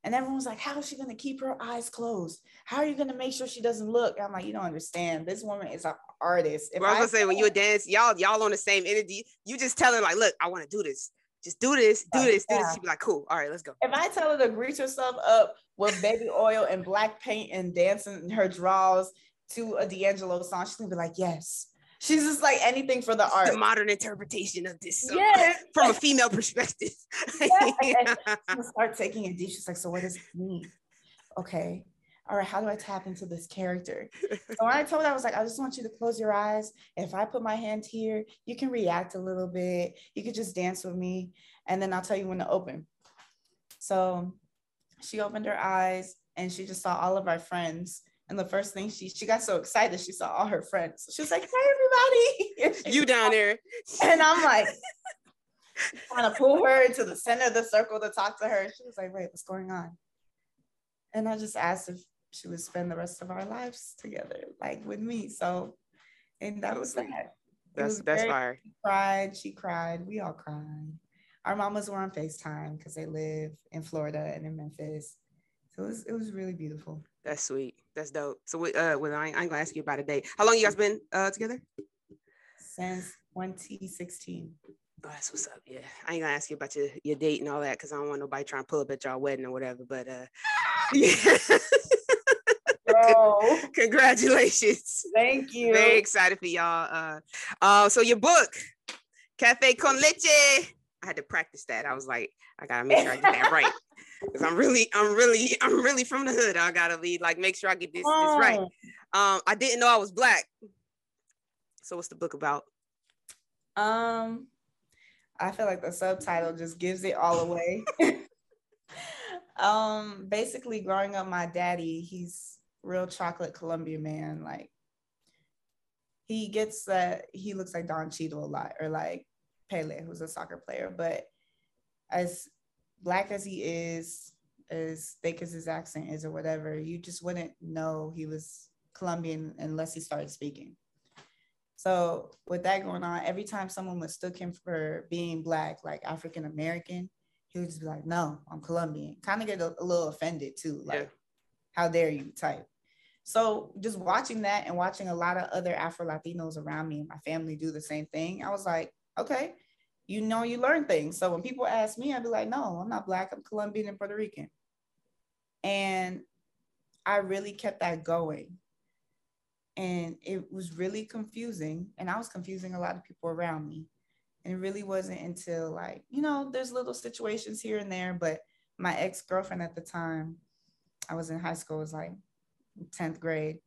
And everyone was like, How is she gonna keep her eyes closed? How are you gonna make sure she doesn't look? I'm like, you don't understand. This woman is an artist. If I was gonna say when you dance, y'all, y'all on the same energy. You just tell her, like, look, I want to do this. Just do this, do oh, this, do yeah. this. She'd be like, cool. All right, let's go. If I tell her to grease herself up with baby oil and black paint and dancing in her draws to a D'Angelo song, she's gonna be like, Yes. She's just like anything for the art. The modern interpretation of this song yes. [laughs] from a female perspective. [laughs] yeah. [laughs] start taking it deep. She's like, so what does it mean? Okay. All right, how do I tap into this character? So when I told her, I was like, I just want you to close your eyes. If I put my hand here, you can react a little bit. You could just dance with me. And then I'll tell you when to open. So she opened her eyes and she just saw all of our friends and the first thing she she got so excited, she saw all her friends. She was like, "Hey, everybody!" [laughs] you down there, and I'm like, [laughs] trying to pull her into the center of the circle to talk to her. She was like, "Wait, what's going on?" And I just asked if she would spend the rest of our lives together, like with me. So, and that was that. That's that's very, fire. She cried. She cried. We all cried. Our mamas were on Facetime because they live in Florida and in Memphis. So it was it was really beautiful. That's sweet. That's dope. So we uh well I ain't, I ain't gonna ask you about a date. How long you guys been uh together? Since 2016. Oh, that's what's up. Yeah. I ain't gonna ask you about your, your date and all that because I don't want nobody trying to pull up at y'all wedding or whatever. But uh [laughs] yeah. [laughs] Congratulations. Thank you. Very excited for y'all. Uh uh so your book, Cafe con Leche. I had to practice that. I was like, I gotta make sure I get that right. [laughs] Because I'm really, I'm really, [laughs] I'm really from the hood. I gotta be like, make sure I get this, this right. Um, I didn't know I was black. So what's the book about? Um, I feel like the subtitle just gives it all away. [laughs] um, basically, growing up, my daddy, he's real chocolate Colombian man. Like, he gets that he looks like Don Cheadle a lot, or like Pele, who's a soccer player. But as black as he is, as thick as his accent is, or whatever, you just wouldn't know he was Colombian unless he started speaking. So with that going on, every time someone mistook him for being black, like African American, he would just be like, "No, I'm Colombian." Kind of get a, a, little offended too, like, yeah. "How dare you?" type. So just watching that and watching a lot of other Afro Latinos around me and my family do the same thing, I was like, okay, you know, you learn things. So when people ask me, I'd be like, no, I'm not black. I'm Colombian and Puerto Rican. And I really kept that going and it was really confusing and i was confusing a lot of people around me and it really wasn't until like you know there's little situations here and there but my ex-girlfriend at the time i was in high school was like 10th grade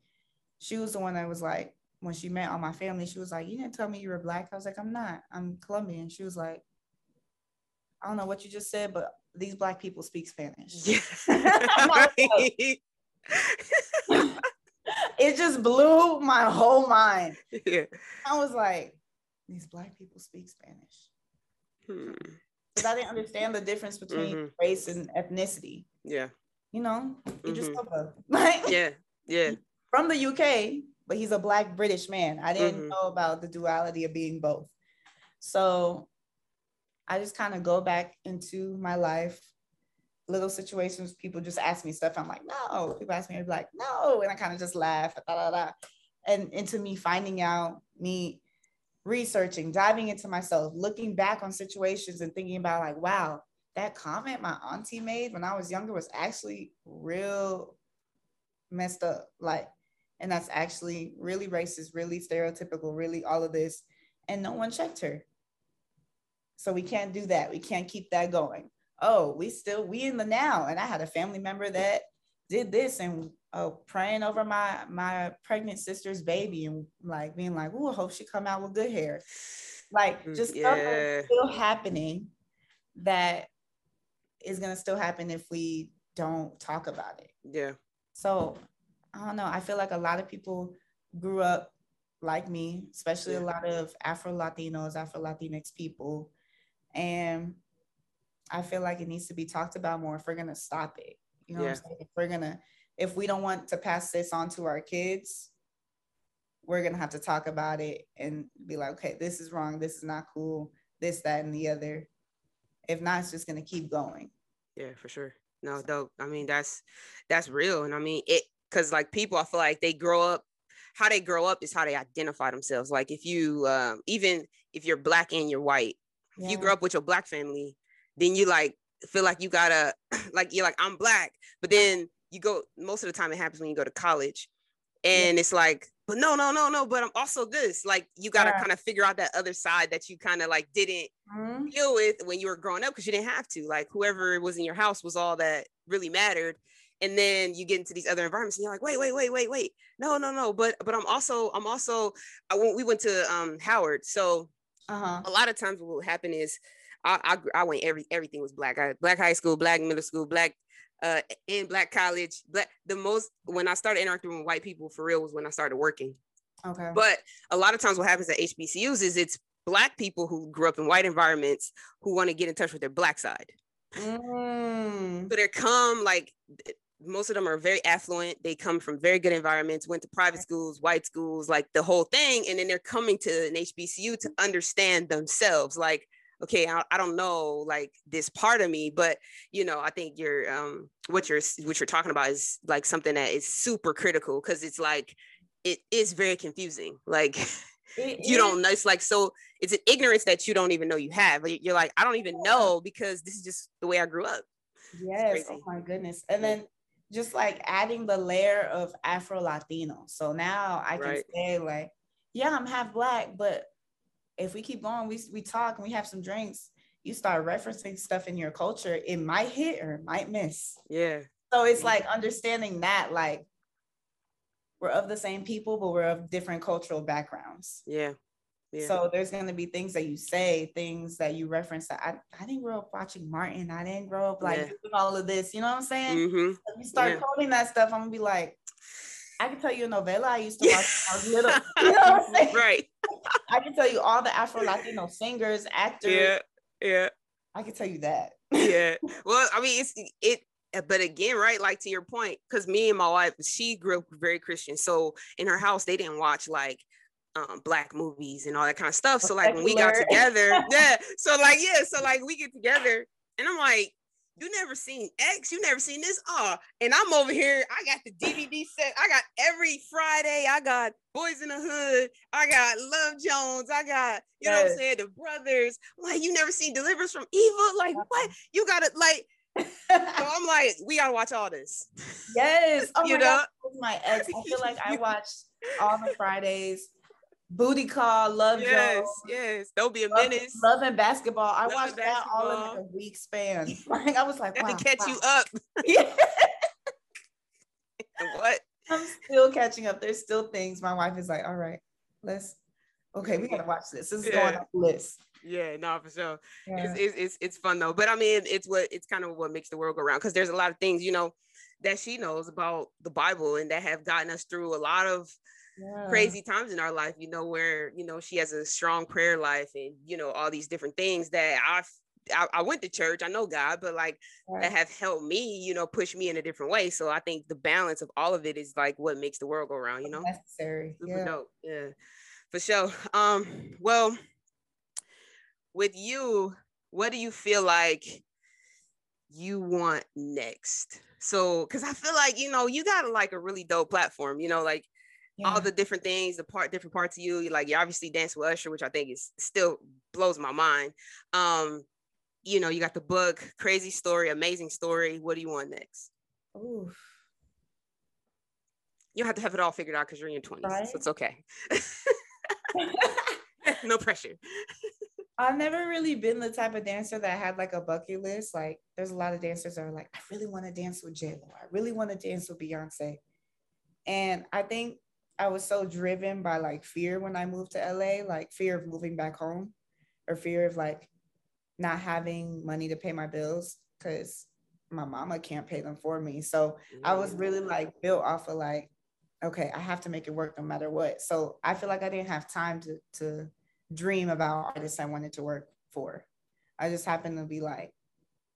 she was the one that was like when she met all my family she was like you didn't tell me you were black i was like i'm not i'm colombian she was like i don't know what you just said but these black people speak spanish [laughs] yeah. [laughs] it just blew my whole mind. Yeah. I was like, these black people speak Spanish. Hmm. Because I didn't understand the difference between mm-hmm. race and ethnicity. Yeah. You know, you just mm [laughs] Like, yeah, yeah. From the UK, but he's a black British man. I didn't mm-hmm. know about the duality of being both. So I just kind of go back into my life little situations, people just ask me stuff. I'm like, no. People ask me, I'm like, no. And I kind of just laugh. Da, da, da. And into me finding out, me researching, diving into myself, looking back on situations and thinking about like, wow, that comment my auntie made when I was younger was actually real messed up. Like, and that's actually really racist, really stereotypical, really all of this. And no one checked her. So we can't do that. We can't keep that going oh, we still we in the now. And I had a family member that did this and oh, praying over my my pregnant sister's baby and like being like, oh, I hope she come out with good hair. Like mm, just yeah. still happening that is gonna still happen if we don't talk about it. Yeah. So I don't know. I feel like a lot of people grew up like me, especially yeah. a lot of Afro Latinos, Afro Latinx people. And I feel like it needs to be talked about more if we're gonna stop it. You know yeah. what I'm saying? If we're gonna, if we don't want to pass this on to our kids, we're gonna have to talk about it and be like, okay, this is wrong, this is not cool, this, that, and the other. If not, it's just gonna keep going. Yeah, for sure. No, dope. I mean, that's that's real. And I mean it because like people, I feel like they grow up how they grow up is how they identify themselves. Like if you um, even if you're black and you're white, yeah. if you grow up with your black family, then you like feel like you gotta [clears throat] like you're like I'm black, but then you go most of the time it happens when you go to college, and yeah. it's like but no no no no but I'm also this like you gotta yeah. kind of figure out that other side that you kind of like didn't mm-hmm. deal with when you were growing up because you didn't have to like whoever was in your house was all that really mattered and then you get into these other environments and you're like wait wait wait wait wait no no no but but i'm also i'm also i went we went to um howard so uh-huh. a lot of times what will happen is I, I, I went every everything was black. I, black high school, black middle school, black uh in black college. Black the most when I started interacting with white people for real was when I started working. Okay. But a lot of times what happens at HBCUs is it's black people who grew up in white environments who want to get in touch with their black side. Mm. So they come like most of them are very affluent. They come from very good environments, went to private schools, white schools, like the whole thing. And then they're coming to an HBCU to understand themselves. Like, okay I, I, don't know like this part of me but you know i think you're um what you're what you're talking about is like something that is super critical because it's like it is very confusing like [laughs] you don't know it's like so it's an ignorance that you don't even know you have you're like i don't even know because this is just the way i grew up yes oh my goodness and then just like adding the layer of afro latino so now i can right. say like yeah i'm half black but if we keep going, we we talk and we have some drinks, you start referencing stuff in your culture, it might hit or it might miss. Yeah. So it's like understanding that, like, we're of the same people, but we're of different cultural backgrounds. Yeah. Yeah. So there's going to be things that you say, things that you reference that I, I didn't grow up watching Martin. I didn't grow up like yeah. doing all of this. You know what I'm saying? Mm-hmm. you start yeah. quoting that stuff, I'm gonna be like, I can tell you a novella I used to watch when I was little. [laughs] You know what I'm saying? Right. [laughs] I can tell you all the Afro Latino singers, actors. Yeah. Yeah. I can tell you that. yeah. [laughs] Well, I mean, it's it but again, right, like to your point, because me and my wife, she grew up very Christian. So in her house, they didn't watch like um, black movies and all that kind of stuff. So like when we got together, [laughs] yeah. So like yeah, so like we get together, and I'm like, you never seen X, you never seen this. Oh, and I'm over here. I got the DVD set. I got every Friday. I got Boys in the Hood. I got Love Jones. I got you yes. know what I'm saying the brothers. Like you never seen Deliverance from Evil. Like what? You got it. Like so [laughs] I'm like, we gotta watch all this. Yes. Oh you my know, God, my ex. I feel like I [laughs] watched all the Fridays. Booty Call, Love yes, Jones. Yes, don't be a love, menace. Love and basketball. I love watched that all in like a week span. [laughs] [laughs] Like I was like, wow, to catch wow. you up. [laughs] yeah. what? I'm still catching up. There's still things. My wife is like, all right, let's okay, we gotta watch this. This is yeah. going on the list. Yeah, no, for sure. Yeah. It's, it's, it's it's fun though. But I mean, it's what it's kind of what makes the world go around because there's a lot of things, you know, that she knows about the Bible and that have gotten us through a lot of yeah. crazy times in our life, you know, where, you know, she has a strong prayer life and, you know, all these different things that I I, I went to church, I know God, but like right. that have helped me, you know, push me in a different way. So I think the balance of all of it is like what makes the world go around, you know. Necessary. Super yeah. dope. Yeah. For sure. [laughs] Um, well, with you, what do you feel like you want next? So, because I feel like, you know, you got like a really dope platform, you know, like yeah. all the different things, the part, different parts of you. You like you obviously dance with Usher, which I think is still blows my mind. Um, you know, you got the book, crazy story, amazing story. What do you want next? Oof. You have to have it all figured out because you're in your 20s, right? so it's okay. [laughs] [laughs] no pressure. I've never really been the type of dancer that had like a bucket list. Like, there's a lot of dancers that are like, I really want to dance with J Lo. I really want to dance with Beyonce. And I think I was so driven by like fear when I moved to LA, like fear of moving back home or fear of like not having money to pay my bills because my mama can't pay them for me. So I was mm. really like built off of like, okay, I have to make it work no matter what. So I feel like I didn't have time to to dream about artists I wanted to work for. I just happened to be like,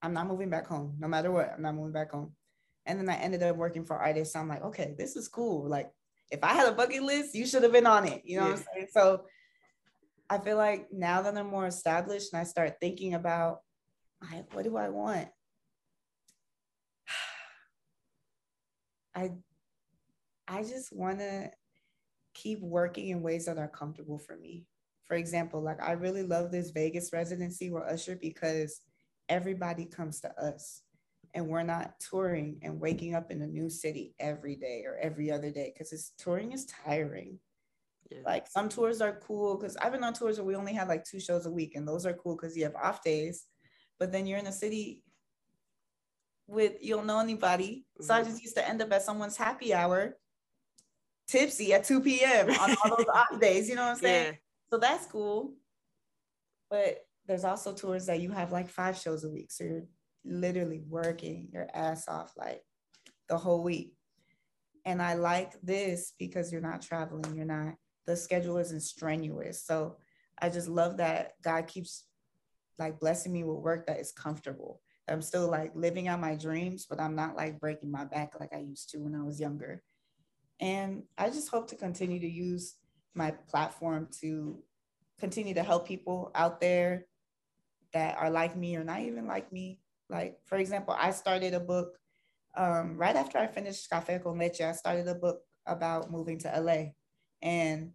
I'm not moving back home, no matter what. I'm not moving back home. And then I ended up working for artists. I'm like, okay, this is cool. Like if I had a bucket list, you should have been on it. You know yeah. what I'm saying? So I feel like now that I'm more established and I start thinking about like, what do I want? [sighs] I I just want to keep working in ways that are comfortable for me. For example, like I really love this Vegas residency with Usher because everybody comes to us and we're not touring and waking up in a new city every day or every other day because it's touring is tiring. Yeah. Like some tours are cool because I've been on tours where we only had like two shows a week, and those are cool because you have off days. But then you're in a city with you don't know anybody. Mm-hmm. So I just used to end up at someone's happy hour, tipsy at 2 p.m. on all those [laughs] off days. You know what I'm saying? Yeah. So that's cool. But there's also tours that you have like five shows a week. So you're literally working your ass off like the whole week. And I like this because you're not traveling, you're not, the schedule isn't strenuous. So I just love that God keeps like blessing me with work that is comfortable. I'm still like living out my dreams, but I'm not like breaking my back like I used to when I was younger. And I just hope to continue to use my platform to continue to help people out there that are like me or not even like me like, for example, I started a book um, right after I finished Café con Leche. I started a book about moving to LA and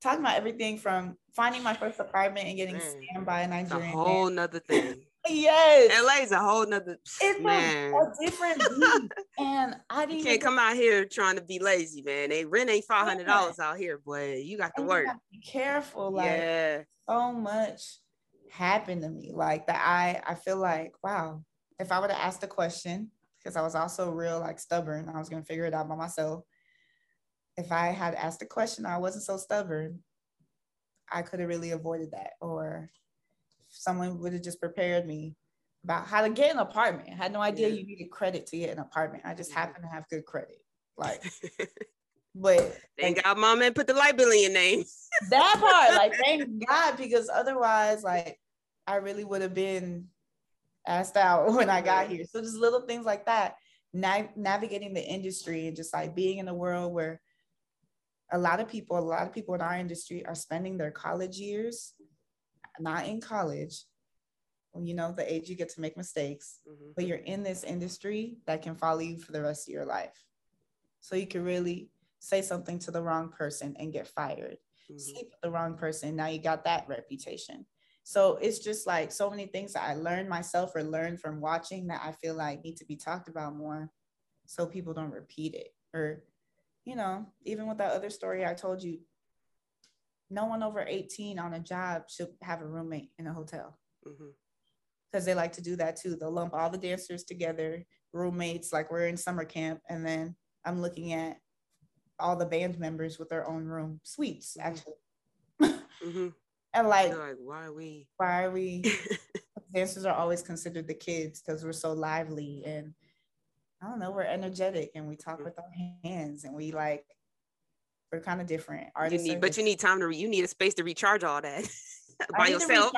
talking about everything from finding my first apartment and getting man, scammed by a Nigerian. A whole man. nother thing. [laughs] yes. LA is a whole nother it's man. A, a different beat. [laughs] and I didn't you can't come out here trying to be lazy, man. They rent ain't five hundred dollars out here, boy. You got to work. be careful, like yeah. so much happened to me. Like that I I feel like, wow, if I would have asked the question, because I was also real like stubborn, I was gonna figure it out by myself. If I had asked the question, I wasn't so stubborn, I could have really avoided that. Or someone would have just prepared me about how to get an apartment. I had no idea yeah. you needed credit to get an apartment. I just happened to have good credit. Like [laughs] But thank God mom and put the light bill in your name. that part, like [laughs] thank God, because otherwise, like I really would have been asked out [laughs] when I got here. So just little things like that. Nav- navigating the industry and just like being in a world where a lot of people, a lot of people in our industry are spending their college years not in college, you know, the age you get to make mistakes, mm-hmm. but you're in this industry that can follow you for the rest of your life. So you can really say something to the wrong person and get fired. Mm-hmm. Sleep with the wrong person, now you got that reputation. So it's just like so many things that I learned myself or learned from watching that I feel like need to be talked about more so people don't repeat it. Or, you know, even with that other story I told you, no one over 18 on a job should have a roommate in a hotel. Because mm-hmm. they like to do that too. They'll lump all the dancers together, roommates, like we're in summer camp. And then I'm looking at all the band members with their own room suites mm-hmm. actually [laughs] mm-hmm. And like, like, why are we? why are we? [laughs] Dancers are always considered the kids because we're so lively and i don't know we're energetic and we talk mm-hmm. with our hands and we like we're kind of different Artists you need, but you need time to re- you need a space to recharge all that [laughs] by yourself.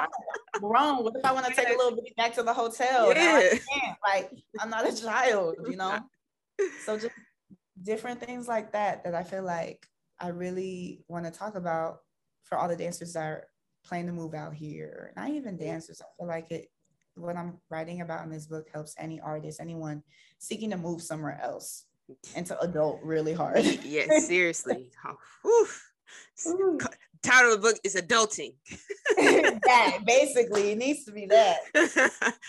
wrong. What if i want to take a little bit back to the hotel? Yeah. like i'm not a child you know? [laughs] So just different things like that that I feel like I really want to talk about for all the dancers that are planning to move out here. Not even dancers. I feel like it what I'm writing about in this book helps any artist, anyone seeking to move somewhere else into adult really hard. [laughs] yes, seriously. [laughs] Oh, title of the book is adulting. [laughs] that basically it needs to be that.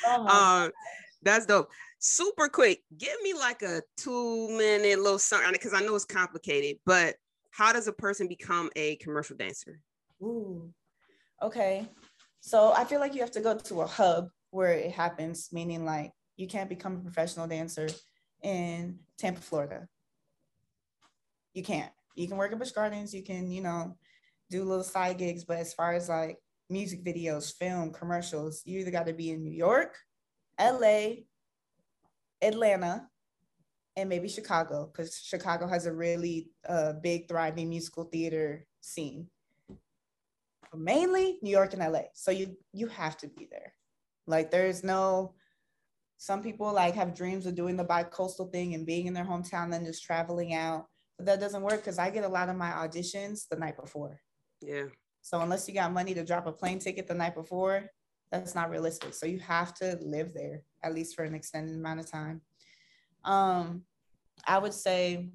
Oh um, that's dope super quick, give me like a two minute little something because I know it's complicated, but how does a person become a commercial dancer? Ooh, okay. So I feel like you have to go to a hub where it happens, meaning like you can't become a professional dancer in Tampa, Florida. You can't. You can work at Busch Gardens, you can, you know, do little side gigs, but as far as like music videos, film, commercials, you either got to be in New York, LA, Atlanta, and maybe Chicago, because Chicago has a really uh, big, thriving musical theater scene. But mainly New York and LA. So you you have to be there. Like there's no some people like have dreams of doing the bi-coastal thing and being in their hometown and just traveling out. But that doesn't work because I get a lot of my auditions the night before. Yeah. So unless you got money to drop a plane ticket the night before, that's not realistic. So you have to live there at least for an extended amount of time. Um, I would say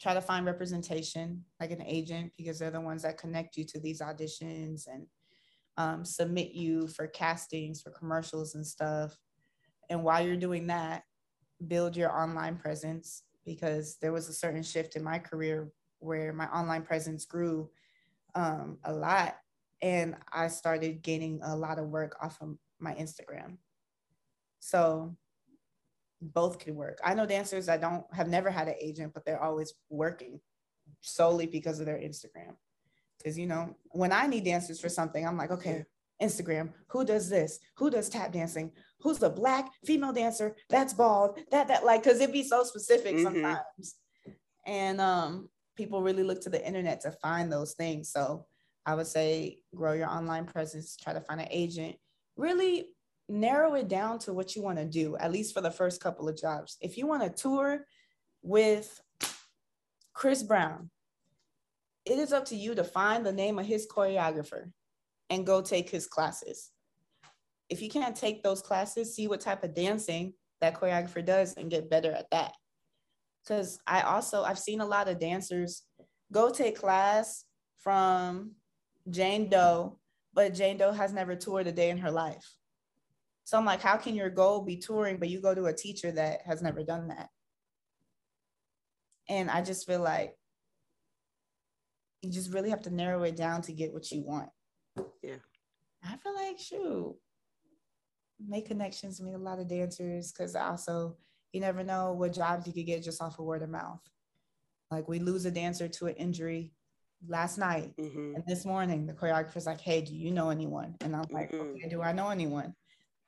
try to find representation, like an agent, because they're the ones that connect you to these auditions and um, submit you for castings, for commercials and stuff. And while you're doing that, build your online presence because there was a certain shift in my career where my online presence grew um, a lot and I started gaining a lot of work off of my Instagram. So both can work. I know dancers that don't have never had an agent, but they're always working solely because of their Instagram. Because you know, when I need dancers for something, I'm like, okay, Instagram, who does this? Who does tap dancing? Who's a black female dancer that's bald? That that like because it'd be so specific mm-hmm. sometimes. And um people really look to the internet to find those things. So I would say grow your online presence, try to find an agent, really narrow it down to what you want to do, at least for the first couple of jobs. If you want to tour with Chris Brown, it is up to you to find the name of his choreographer and go take his classes. If you can't take those classes, see what type of dancing that choreographer does and get better at that. Because I also, I've seen a lot of dancers go take class from Jane Doe, but Jane Doe has never toured a day in her life. So I'm like, how can your goal be touring, but you go to a teacher that has never done that? And I just feel like you just really have to narrow it down to get what you want. Yeah. I feel like shoot, make connections, meet a lot of dancers, because also you never know what jobs you could get just off of word of mouth. Like we lose a dancer to an injury last night, mm-hmm. and this morning the choreographer's like, "Hey, do you know anyone?" And I'm like, mm-hmm. "Okay, do I know anyone?"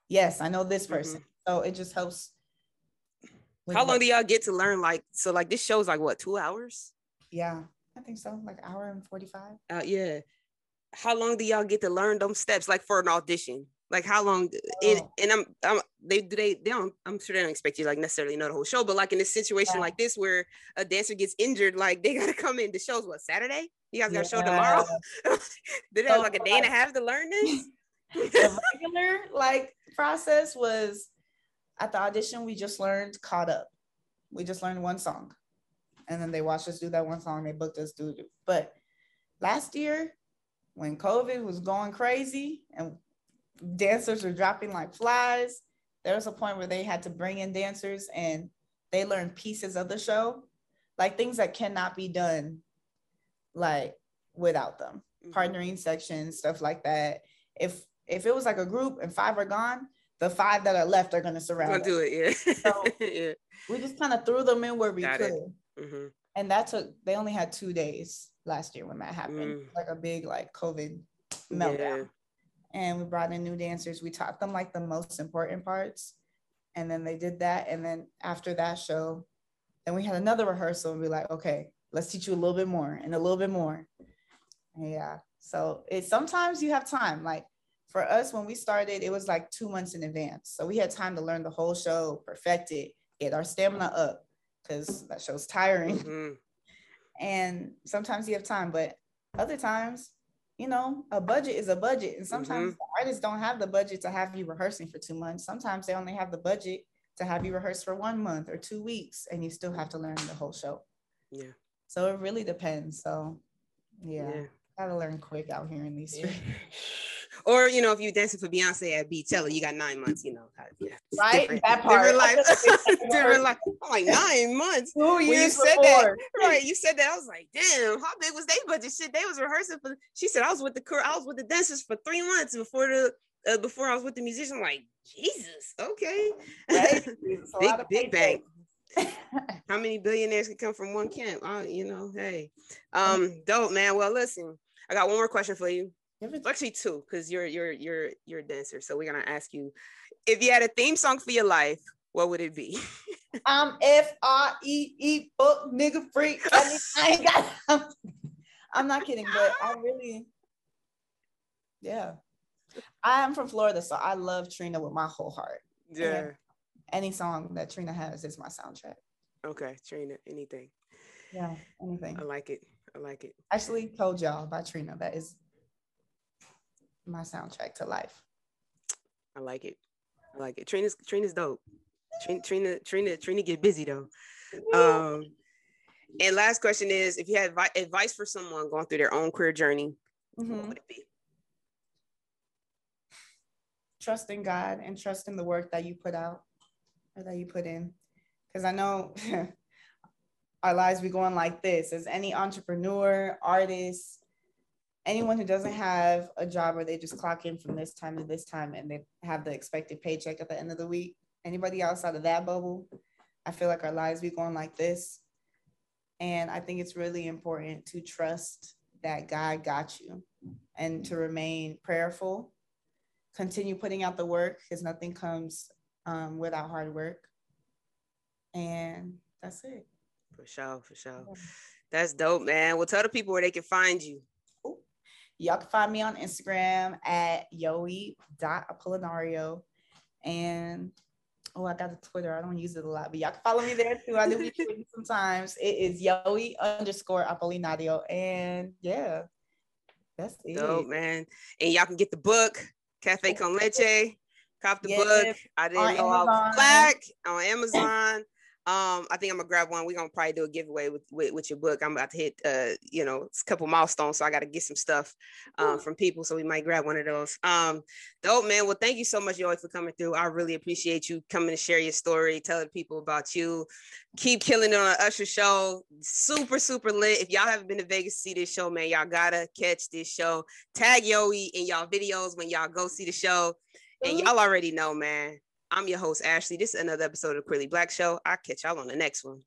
Yes, I know this mm-hmm. person. Mm-hmm. So it just helps. How long do y'all get to learn? Like, so like this show's like what, two hours? Yeah, I think so. Like hour and 45. Uh, yeah. How long do y'all get to learn them steps like for an audition? Like how long it, oh. and I'm I'm they do they they don't I'm sure they don't expect you like necessarily know the whole show, but like in a situation yeah. like this where a dancer gets injured, like they [laughs] gotta come in. The show's what Saturday? You guys got a show tomorrow? [laughs] Did they have like a day and a half to learn this? The regular like process was at the audition we just learned caught up. We just learned one song and then they watched us do that one song. They booked us to do. But last year, when COVID was going crazy and dancers were dropping like flies, there was a point where they had to bring in dancers and they learned pieces of the show, like things that cannot be done, like without them. Mm-hmm. Partnering sections, stuff like that. If if it was like a group and five are gone, the five that are left are gonna surround. Gonna do it, yeah. so [laughs] yeah. we just kind of threw them in where we Got could. Mm-hmm. And that took, they only had two days last year when that happened, mm. like a big like COVID meltdown. Yeah. And we brought in new dancers. We taught them like the most important parts. And then they did that. And then after that show, then we had another rehearsal and we like, okay, let's teach you a little bit more and a little bit more. Yeah. So it sometimes you have time. Like for us, when we started, it was like two months in advance. So we had time to learn the whole show, perfect it, get our stamina up because that show's tiring. Mm-hmm. [laughs] And sometimes you have time, but other times, you know, a budget is a budget. And sometimes mm-hmm. artists don't have the budget to have you rehearsing for two months. Sometimes they only have the budget to have you rehearse for one month or two weeks, and you still have to learn the whole show. Yeah. So it really depends. So yeah, yeah. gotta learn quick out here in these streets. [laughs] Or you know, if you dancing for Beyonce at Beachella, you got nine months. You know, yeah, right? Different, that part. Different life. [laughs] [laughs] different life. I'm like nine months. Two years you said before. that, [laughs] right? You said that. I was like, damn, how big was they budget? Shit, they was rehearsing for. She said I was with the I was with the dancers for three months before the uh, before I was with the musician. I'm like, Jesus, okay, right? big big bang. How many billionaires can come from one camp? Uh, you know, hey, um, dope, man. Well, listen, I got one more question for you. Actually, two, because you're you're you're you're a dancer. So we're gonna ask you if you had a theme song for your life, what would it be? I'm F R E E book nigga freak. I, mean, I ain't got. [laughs] I'm, I'm not kidding, but I really, yeah. I am from Florida, so I love Trina with my whole heart. Yeah. And any song that Trina has is my soundtrack. Okay, Trina, anything. Yeah, anything. I like it. I like it. Actually, told y'all about Trina. That is my soundtrack to life. I like it. I like it. Trina's Trina's dope. Trina Trina Trina Trina get busy though. Um, and last question is: If you had advice for someone going through their own career journey, mm-hmm. what would it be? Trust in God and trust in the work that you put out or that you put in, because I know [laughs] our lives be going like this. As any entrepreneur, artist, anyone who doesn't have a job where they just clock in from this time to this time and they have the expected paycheck at the end of the week, anybody outside of that bubble, I feel like our lives be going like this. And I think it's really important to trust that God got you and to remain prayerful, continue putting out the work because nothing comes um, without hard work. And that's it. For sure, for sure. That's dope, man. Well, tell the people where they can find you. Y'all can find me on Instagram at yoe.apolinario. And oh, I got a Twitter. I don't use it a lot, but y'all can follow me there too. I do be [laughs] tweeting sometimes. It is yoey underscore apolinario. And yeah, that's it. Dope, man. And y'all can get the book, Cafe Con Leche. Cop the yes. book. I didn't on know Amazon. I was black on Amazon. Um, I think I'm gonna grab one. We're gonna probably do a giveaway with, with, with your book. I'm about to hit uh, you know, a couple milestones, so I gotta get some stuff um, from people. So we might grab one of those. Um, dope man. Well, thank you so much, Joey, for coming through. I really appreciate you coming to share your story, telling people about you. Keep killing it on the Usher show. Super, super lit. If y'all haven't been to Vegas to see this show, man, y'all gotta catch this show. Tag Yoe in y'all videos when y'all go see the show. And y'all already know, man I'm your host, Ashley. This is another episode of Queerly Blax Show. I'll catch y'all on the next one.